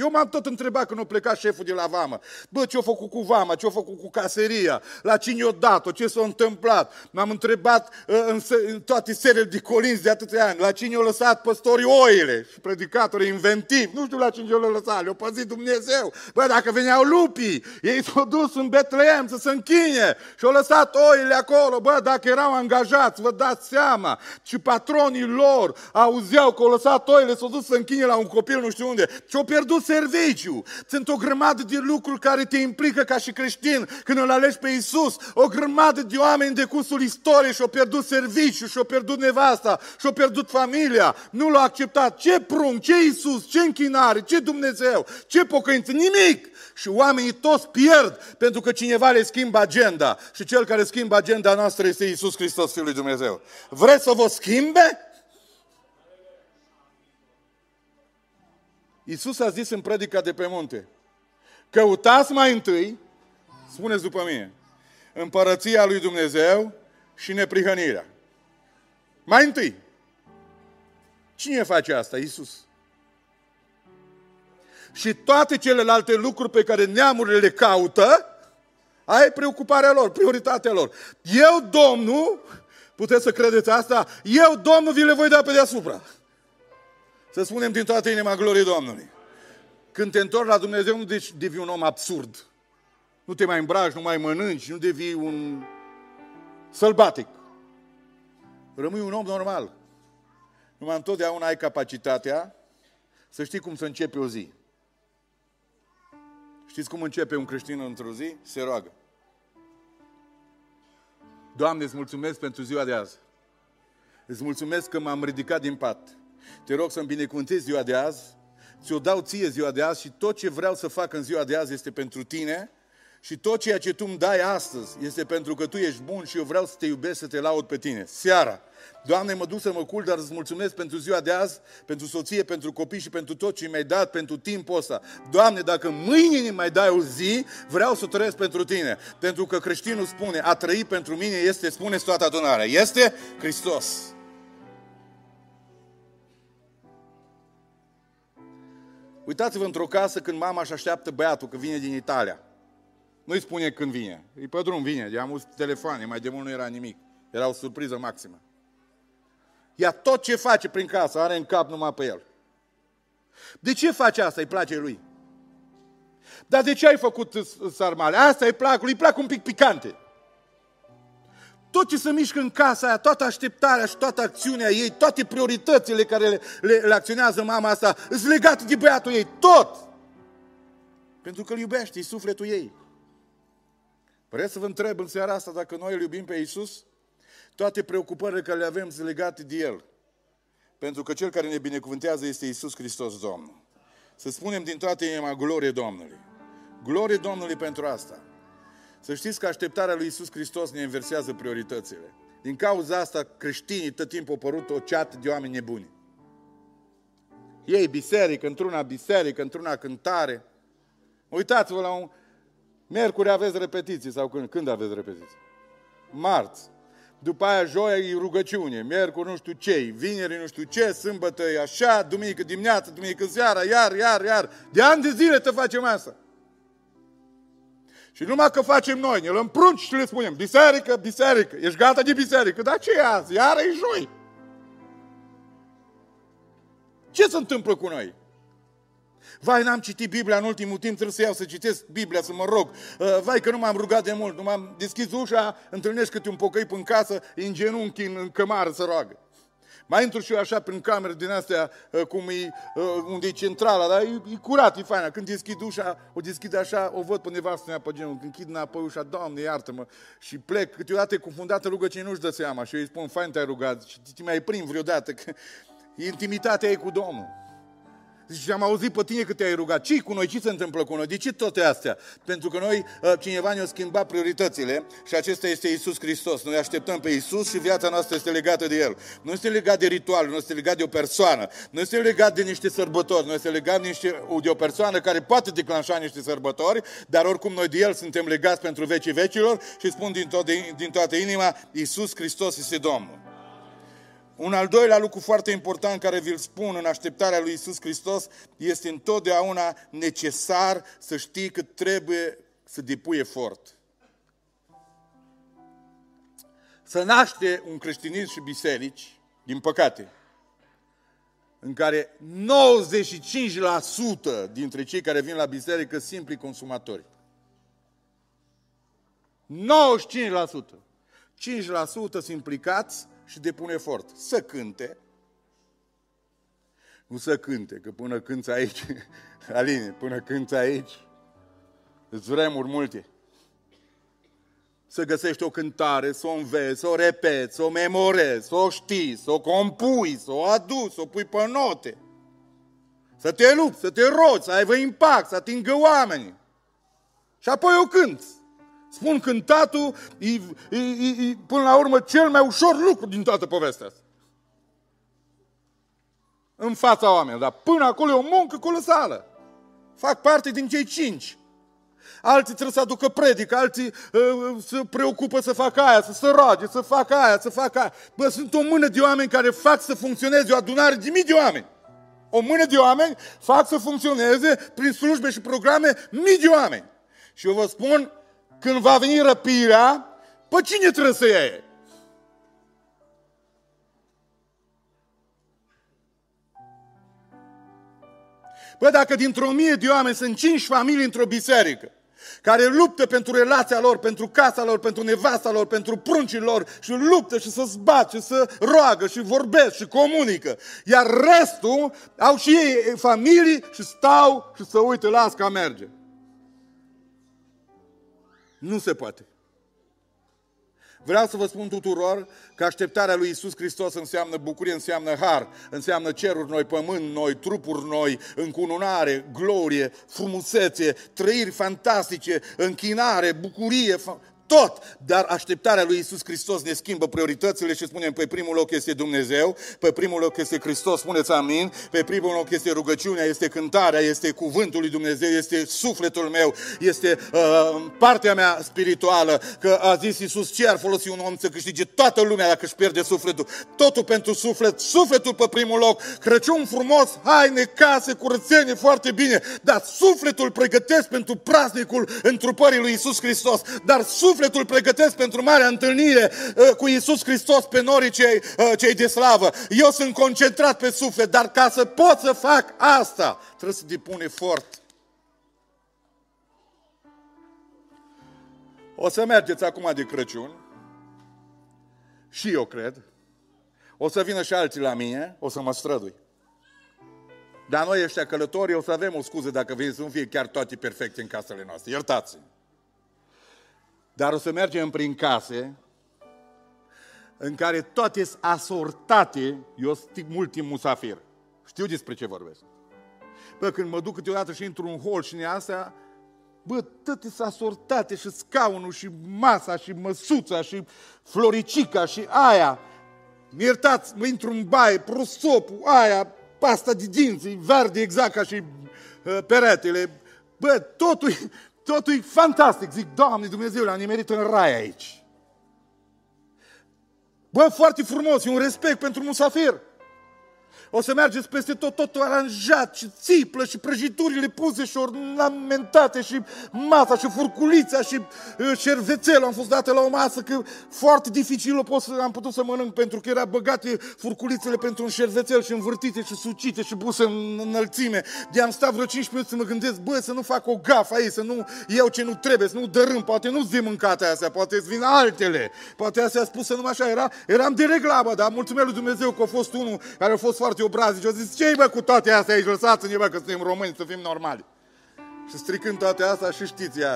Eu m-am tot întrebat când a plecat șeful de la vamă. Bă, ce-a făcut cu vama, ce-a făcut cu caseria, la cine i-a dat-o, ce s-a întâmplat. M-am întrebat uh, în, în toate seriile de colinzi de atâția ani, la cine i-a lăsat păstorii oile și predicatorii inventivi. Nu știu la cine i-a lăsat, le-a păzit Dumnezeu. Bă, dacă veneau lupii, ei s-au dus în Betleem să se închine și au lăsat oile acolo. Bă, dacă erau angajați, vă dați seama. Și patronii lor auzeau că au lăsat oile, s-au dus să închine la un copil nu știu unde. Și au pierdut serviciu. Sunt o grămadă de lucruri care te implică ca și creștin când îl alegi pe Isus. O grămadă de oameni de cursul istoriei și-au pierdut serviciu, și-au pierdut nevasta, și-au pierdut familia. Nu l-au acceptat. Ce prunc, ce Isus, ce închinare, ce Dumnezeu, ce pocăință, nimic. Și oamenii toți pierd pentru că cineva le schimbă agenda. Și cel care schimbă agenda noastră este Isus Hristos, Fiul lui Dumnezeu. Vreți să vă schimbe? Iisus a zis în predica de pe munte, căutați mai întâi, spuneți după mine, împărăția lui Dumnezeu și neprihănirea. Mai întâi. Cine face asta? Iisus. Și toate celelalte lucruri pe care neamurile le caută, ai preocuparea lor, prioritatea lor. Eu, Domnul, puteți să credeți asta, eu, Domnul, vi le voi da pe deasupra. Să spunem din toată inima gloriei Domnului. Când te întorci la Dumnezeu, nu devii un om absurd. Nu te mai îmbraci, nu mai mănânci, nu devii un sălbatic. Rămâi un om normal. Numai întotdeauna ai capacitatea să știi cum să începe o zi. Știți cum începe un creștin într-o zi? Se roagă. Doamne, îți mulțumesc pentru ziua de azi. Îți mulțumesc că m-am ridicat din pat. Te rog să-mi binecuvântezi ziua de azi, ți-o dau ție ziua de azi și tot ce vreau să fac în ziua de azi este pentru tine și tot ceea ce tu îmi dai astăzi este pentru că tu ești bun și eu vreau să te iubesc, să te laud pe tine. Seara, Doamne, mă duc să mă cul, dar îți mulțumesc pentru ziua de azi, pentru soție, pentru copii și pentru tot ce mi-ai dat, pentru timpul ăsta. Doamne, dacă mâine mai dai o zi, vreau să trăiesc pentru tine. Pentru că creștinul spune, a trăi pentru mine este, spune toată adunarea, este Hristos. Uitați-vă într-o casă când mama își așteaptă băiatul, că vine din Italia. Nu-i spune când vine. E pe drum, vine. I-am uz telefoane, mai de mult nu era nimic. Era o surpriză maximă. Ea tot ce face prin casă are în cap numai pe el. De ce face asta? Îi place lui. Dar de ce ai făcut sarmale? Asta îi plac, îi plac un pic picante. Tot ce se mișcă în casa aia, toată așteptarea și toată acțiunea ei, toate prioritățile care le, le, le acționează mama asta, sunt legate de băiatul ei, tot! Pentru că îl iubește, e sufletul ei. Vreți să vă întreb în seara asta dacă noi îl iubim pe Iisus? Toate preocupările care le avem sunt legate de El. Pentru că Cel care ne binecuvântează este Iisus Hristos Domnul. Să spunem din toată inima glorie Domnului. Glorie Domnului pentru asta. Să știți că așteptarea lui Isus Hristos ne inversează prioritățile. Din cauza asta, creștinii tot timpul au părut o ceată de oameni nebuni. Ei biserică, într-una biserică, într-una cântare. Uitați-vă la un... Miercuri aveți repetiții sau când? Când aveți repetiții? Marți. După aia joia e rugăciune, miercuri nu știu ce, vineri nu știu ce, sâmbătă e așa, duminică dimineață, duminică seara, iar, iar, iar. De ani de zile te facem asta. Și numai că facem noi, ne luăm prunci și le spunem, biserică, biserică, ești gata de biserică, dar ce e azi? Iară e joi. Ce se întâmplă cu noi? Vai, n-am citit Biblia în ultimul timp, trebuie să iau să citesc Biblia, să mă rog. Uh, vai că nu m-am rugat de mult, nu m-am deschis ușa, întâlnești câte un pocăi în casă, în genunchi, în cămară să roagă. Mai intru și eu așa prin camere din astea, uh, cum e, uh, unde e centrala, dar e, e curat, e faină. Când deschid ușa, o deschid așa, o văd pe nevastă mea pe genul. Când închid înapoi ușa, Doamne, iartă-mă. Și plec, câteodată e confundată rugăciune, nu-și dă seama. Și eu îi spun, fain te-ai rugat. Și te mai prim vreodată, că intimitatea e cu Domnul. Și am auzit pe tine că te-ai rugat. ce cu noi? Ce se întâmplă cu noi? De ce toate astea? Pentru că noi, uh, cineva ne-a schimbat prioritățile și acesta este Isus Hristos. Noi așteptăm pe Isus și viața noastră este legată de El. Nu este legat de ritual, nu este legat de o persoană, nu este legat de niște sărbători, nu este legat de, niște, de o persoană care poate declanșa niște sărbători, dar oricum noi de El suntem legați pentru vecii vecilor și spun din, to- din toată inima, Isus Hristos este Domnul. Un al doilea lucru foarte important care vi-l spun în așteptarea lui Isus Hristos este întotdeauna necesar să știi că trebuie să depui efort. Să naște un creștinism și biserici, din păcate, în care 95% dintre cei care vin la biserică sunt simpli consumatori. 95%. 5% sunt implicați și depun efort. Să cânte, nu să cânte, că până cânți aici, Aline, până cânți aici, îți vremuri multe. Să găsești o cântare, să o înveți, să o repeți, să o memorezi, să o știi, să o compui, să o aduci, să o pui pe note. Să te lupți, să te rogi, să aibă impact, să atingă oamenii. Și apoi o cânți. Spun cântatul e, e, e, e, până la urmă cel mai ușor lucru din toată povestea asta. În fața oamenilor. Dar până acolo e o muncă colosală. Fac parte din cei cinci. Alții trebuie să aducă predică, alții uh, se preocupă să facă aia, să se roage, să facă aia, să facă aia. Bă, sunt o mână de oameni care fac să funcționeze o adunare de mii de oameni. O mână de oameni fac să funcționeze prin slujbe și programe mii de oameni. Și eu vă spun, când va veni răpirea, pe cine trebuie să iei? Bă, dacă dintr-o mie de oameni sunt cinci familii într-o biserică, care luptă pentru relația lor, pentru casa lor, pentru nevasta lor, pentru pruncii lor și luptă și să zbat și să roagă și vorbesc și comunică. Iar restul au și ei familii și stau și să uită, las ca merge. Nu se poate. Vreau să vă spun tuturor că așteptarea lui Isus Hristos înseamnă bucurie, înseamnă har, înseamnă ceruri noi, pământ noi, trupuri noi, încununare, glorie, frumusețe, trăiri fantastice, închinare, bucurie, tot, dar așteptarea lui Isus Hristos ne schimbă prioritățile și spunem, pe primul loc este Dumnezeu, pe primul loc este Hristos, spuneți amin, pe primul loc este rugăciunea, este cântarea, este cuvântul lui Dumnezeu, este sufletul meu, este uh, partea mea spirituală, că a zis Isus, ce ar folosi un om să câștige toată lumea dacă își pierde sufletul? Totul pentru suflet, sufletul pe primul loc, Crăciun frumos, haine, case, curățenie, foarte bine, dar sufletul pregătesc pentru praznicul întrupării lui Isus Hristos, dar sufletul sufletul pregătesc pentru marea întâlnire uh, cu Isus Hristos pe norii cei, uh, cei de slavă. Eu sunt concentrat pe suflet, dar ca să pot să fac asta, trebuie să depun efort. O să mergeți acum de Crăciun și eu cred. O să vină și alții la mine, o să mă strădui. Dar noi ăștia călători o să avem o scuză dacă vin să nu fie chiar toate perfecte în casele noastre. Iertați-mi. Dar o să mergem prin case în care toate sunt asortate, eu sunt mult timp musafir. Știu despre ce vorbesc. Bă, când mă duc câteodată și intru în hol și în astea, bă, toate sunt asortate și scaunul și masa și măsuța și floricica și aia. Mi iertați, mă intru în baie, prosopul, aia, pasta de dinți, verde exact ca și uh, peretele. Bă, totul, Totul e fantastic. Zic, Doamne Dumnezeu, am nimerit în rai aici. Bă, foarte frumos, e un respect pentru musafir. O să mergeți peste tot, totul aranjat și țiplă și prăjiturile puse și ornamentate și masa și furculița și uh, șervețelul. Am fost dată la o masă că foarte dificil o pot să, am putut să mănânc pentru că era băgate furculițele pentru un șervețel și învârtite și sucite și puse în înălțime. De am stat vreo 5 minute să mă gândesc, bă, să nu fac o gafă aici, să nu iau ce nu trebuie, să nu dărâm, poate nu-ți de mâncate astea, poate îți vin altele. Poate astea spusă numai așa, era, eram de reglabă, dar mulțumesc lui Dumnezeu că a fost unul care a fost foarte foarte obrazici. Au zis, ce bă cu toate astea aici, lăsați-ne bă că suntem români, să fim normali. Și stricând toate astea, și știți, ea,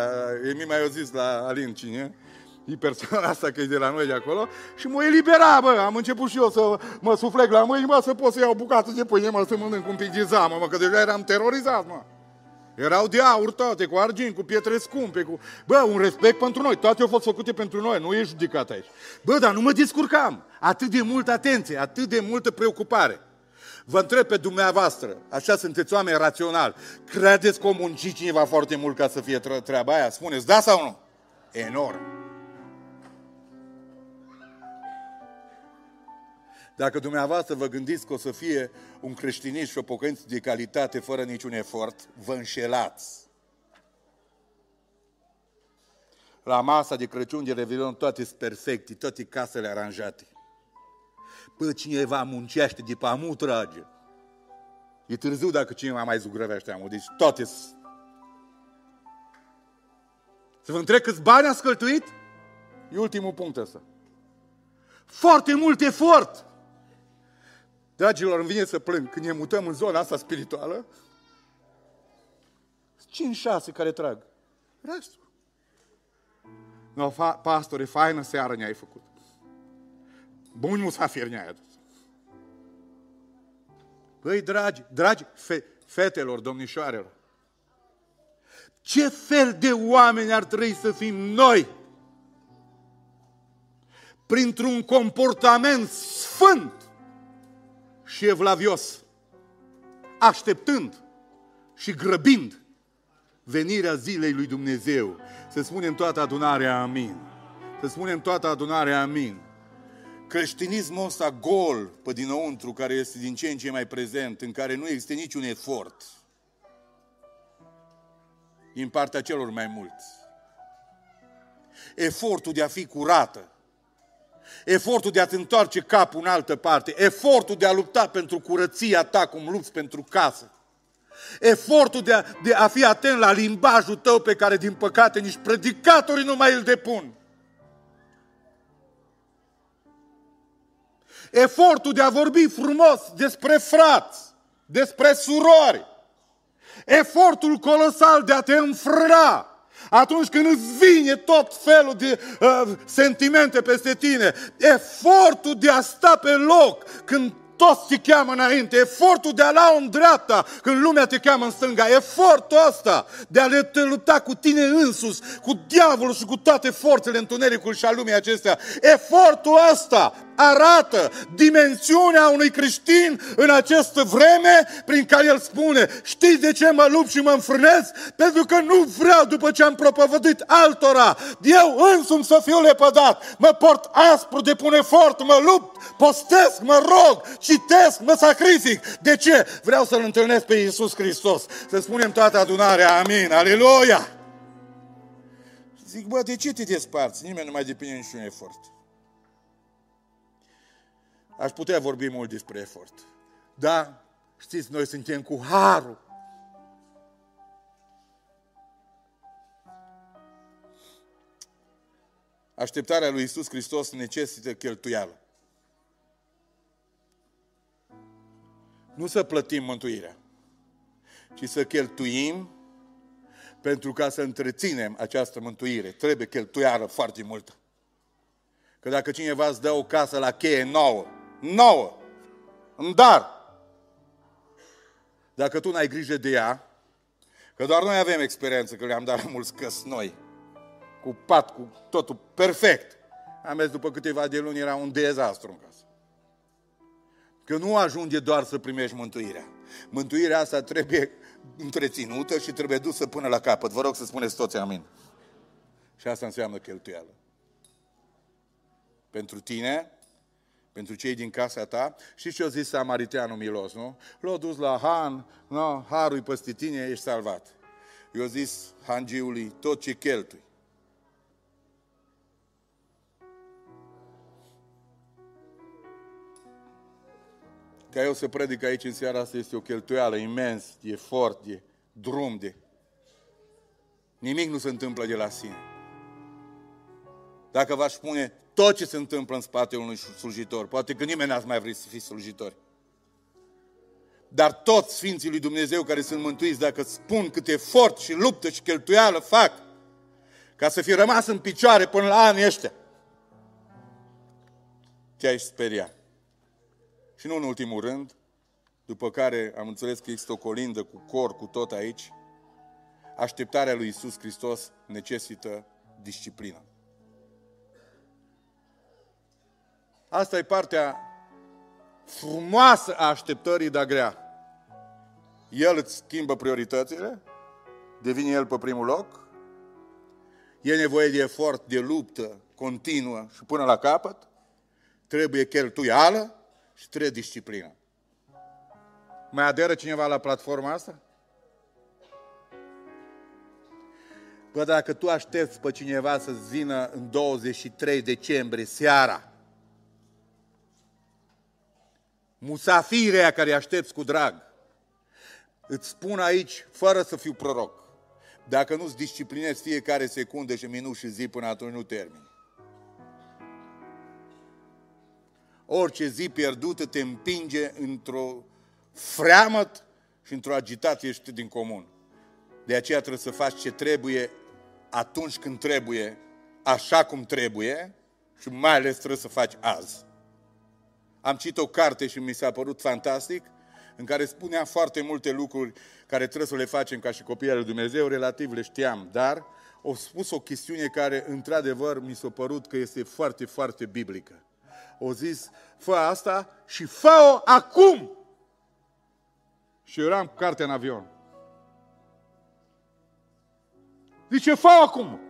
Emi mai a zis la Alin cine, e persoana asta că e de la noi de acolo, și mă elibera, bă, am început și eu să mă suflec la mâini, mă, să pot să iau bucată de pâine, mă, să mănânc un pic de zamă, mă, că deja eram terorizat, mă. Erau de aur toate, cu argint, cu pietre scumpe, cu... Bă, un respect pentru noi, toate au fost făcute pentru noi, nu e judecat aici. Bă, dar nu mă descurcam. Atât de multă atenție, atât de multă preocupare. Vă întreb pe dumneavoastră, așa sunteți oameni raționali, credeți că o munci cineva foarte mult ca să fie treaba aia? Spuneți, da sau nu? Enorm. Dacă dumneavoastră vă gândiți că o să fie un creștinism și o pocăință de calitate fără niciun efort, vă înșelați. La masa de Crăciun de Revelion toate sunt perfecte, toate casele aranjate. Păi cineva muncește de pe amu trage. E târziu dacă cineva mai zugrăvește amul, deci toate sunt. Să vă întreb câți bani a scăltuit? E ultimul punct ăsta. Foarte mult efort! Dragilor, îmi vine să plâng când ne mutăm în zona asta spirituală. 5-6 care trag. Restul. No, fa- pastore, faină seară ne-ai făcut. Bun musafir ne-ai adus. Păi, dragi, dragi fe- fetelor, domnișoarelor, ce fel de oameni ar trebui să fim noi? Printr-un comportament sfânt și evlavios, așteptând și grăbind venirea zilei lui Dumnezeu. Să spunem toată adunarea amin. Să spunem toată adunarea amin. Creștinismul ăsta gol pe dinăuntru, care este din ce în ce mai prezent, în care nu există niciun efort, din partea celor mai mulți. Efortul de a fi curată, efortul de a-ți întoarce capul în altă parte, efortul de a lupta pentru curăția ta cum lupți pentru casă, efortul de a, de a fi atent la limbajul tău pe care, din păcate, nici predicatorii nu mai îl depun. Efortul de a vorbi frumos despre frați, despre surori, efortul colosal de a te înfrâna atunci când îți vine tot felul de uh, sentimente peste tine, efortul de a sta pe loc când toți te cheamă înainte, efortul de a lua în dreapta când lumea te cheamă în stânga, efortul ăsta de a te lupta cu tine însus, cu diavolul și cu toate forțele întunericului și a lumii acestea, efortul ăsta arată dimensiunea unui creștin în această vreme prin care el spune, știți de ce mă lupt și mă înfrânez? Pentru că nu vreau după ce am propovăduit altora, eu însumi să fiu lepădat, mă port aspru, depun efort, mă lupt, postesc, mă rog, citesc, mă sacrific. De ce? Vreau să-L întâlnesc pe Iisus Hristos. Să spunem toată adunarea, amin, aleluia! Zic, bă, de ce te desparți? Nimeni nu mai depinde niciun efort. Aș putea vorbi mult despre efort. Da, știți, noi suntem cu harul. Așteptarea lui Isus Hristos necesită cheltuială. Nu să plătim mântuirea, ci să cheltuim pentru ca să întreținem această mântuire. Trebuie cheltuială foarte multă. Că dacă cineva îți dă o casă la cheie nouă, nouă, în dar, dacă tu n-ai grijă de ea, că doar noi avem experiență, că le-am dat la mulți căs noi, cu pat, cu totul perfect. Am mers după câteva de luni, era un dezastru în casă. Că nu ajunge doar să primești mântuirea. Mântuirea asta trebuie întreținută și trebuie dusă până la capăt. Vă rog să spuneți toți amin. Și asta înseamnă cheltuială. Pentru tine, pentru cei din casa ta. Și ce a zis samariteanul milos, nu? L-a dus la Han, no, harul peste tine, ești salvat. Eu zis hangiului, tot ce cheltui. Ca eu să predic aici în seara asta este o cheltuială imens, de efort, de drum, de... Nimic nu se întâmplă de la sine. Dacă v-aș spune tot ce se întâmplă în spatele unui slujitor, poate că nimeni n-ați mai vrea să fiți slujitori. Dar toți Sfinții lui Dumnezeu care sunt mântuiți, dacă spun cât efort și luptă și cheltuială fac, ca să fi rămas în picioare până la anii ăștia, te-ai speria. Și nu în ultimul rând, după care am înțeles că există o colindă cu cor, cu tot aici, așteptarea lui Isus Hristos necesită disciplină. Asta e partea frumoasă a așteptării, dar grea. El îți schimbă prioritățile, devine El pe primul loc, e nevoie de efort, de luptă continuă și până la capăt, trebuie cheltuială, și trebuie disciplină. Mai aderă cineva la platforma asta? Bă, dacă tu aștepți pe cineva să vină în 23 decembrie, seara, musafirea care îi aștepți cu drag, îți spun aici, fără să fiu proroc, dacă nu-ți disciplinezi fiecare secundă și minut și zi până atunci nu termin. Orice zi pierdută te împinge într-o freamăt și într-o agitație ești din comun. De aceea trebuie să faci ce trebuie atunci când trebuie, așa cum trebuie și mai ales trebuie să faci azi. Am citit o carte și mi s-a părut fantastic, în care spunea foarte multe lucruri care trebuie să le facem ca și copiii lui Dumnezeu, relativ le știam, dar o spus o chestiune care, într-adevăr, mi s-a părut că este foarte, foarte biblică. O zis, fă asta și fă-o acum! Și eu eram cu cartea în avion. Zice, fă acum!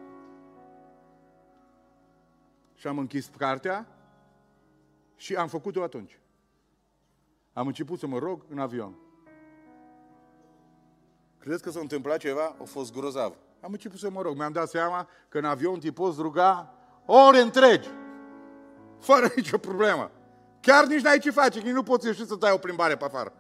Și am închis cartea și am făcut-o atunci. Am început să mă rog în avion. Credeți că s-a întâmplat ceva? A fost grozav. Am început să mă rog. Mi-am dat seama că în avion te poți ruga ore întregi. Fără nicio problemă. Chiar nici n-ai ce face, că nu poți ieși să dai o plimbare pe afară.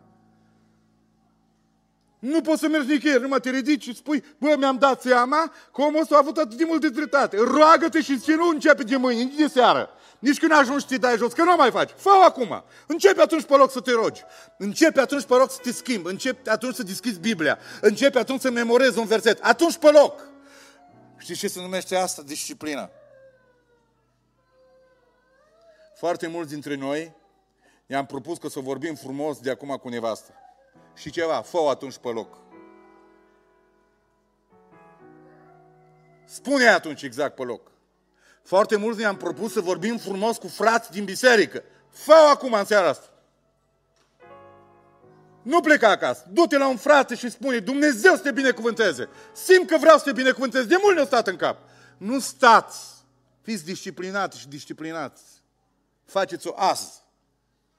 Nu poți să mergi nicăieri, numai te ridici și spui, bă, mi-am dat seama că omul ăsta a avut atât de mult de dreptate. Roagă-te și ce nu începe de mâine, nici de seară. Nici când ajungi să te dai jos, că nu mai faci. fă acum. Începe atunci pe loc să te rogi. Începe atunci pe loc să te schimbi. Începe atunci să deschizi Biblia. Începe atunci să memorezi un verset. Atunci pe loc. Știți ce se numește asta? Disciplina. Foarte mulți dintre noi i-am propus că să vorbim frumos de acum cu nevastă și ceva, fă atunci pe loc. Spune atunci exact pe loc. Foarte mulți ne-am propus să vorbim frumos cu frați din biserică. fă acum în seara asta. Nu pleca acasă. Du-te la un frate și spune, Dumnezeu să te binecuvânteze. Simt că vreau să te binecuvânteze. De mult ne-a stat în cap. Nu stați. Fiți disciplinați și disciplinați. Faceți-o azi.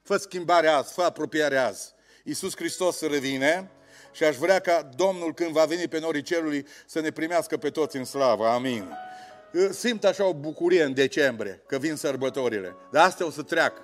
Fă schimbare azi, fă apropiare azi. Iisus Hristos revine și aș vrea ca Domnul când va veni pe norii cerului să ne primească pe toți în slavă. Amin. Simt așa o bucurie în decembrie, că vin sărbătorile. Dar astea o să treacă.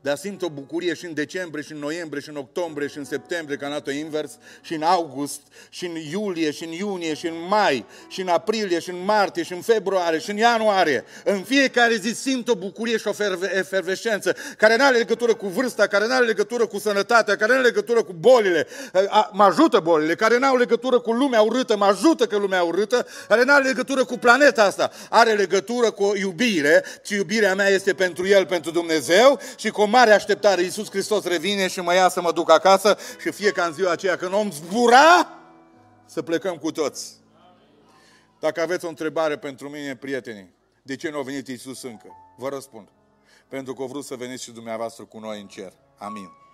Dar simt o bucurie și în decembrie, și în noiembrie, și în octombrie, și în septembrie, ca în invers, și în august, și în iulie, și în iunie, și în mai, și în aprilie, și în martie, și în februarie, și în ianuarie. În fiecare zi simt o bucurie și o efervescență, care nu are legătură cu vârsta, care nu are legătură cu sănătatea, care nu are legătură cu bolile. Mă ajută bolile, care nu au legătură cu lumea urâtă, mă ajută că lumea urâtă, care nu are legătură cu planeta asta. Are legătură cu iubire, și iubirea mea este pentru El, pentru Dumnezeu și cu mare așteptare. Iisus Hristos revine și mă ia să mă duc acasă și fie ca în ziua aceea când om zbura, să plecăm cu toți. Dacă aveți o întrebare pentru mine, prietenii, de ce nu a venit Iisus încă? Vă răspund. Pentru că a vrut să veniți și dumneavoastră cu noi în cer. Amin.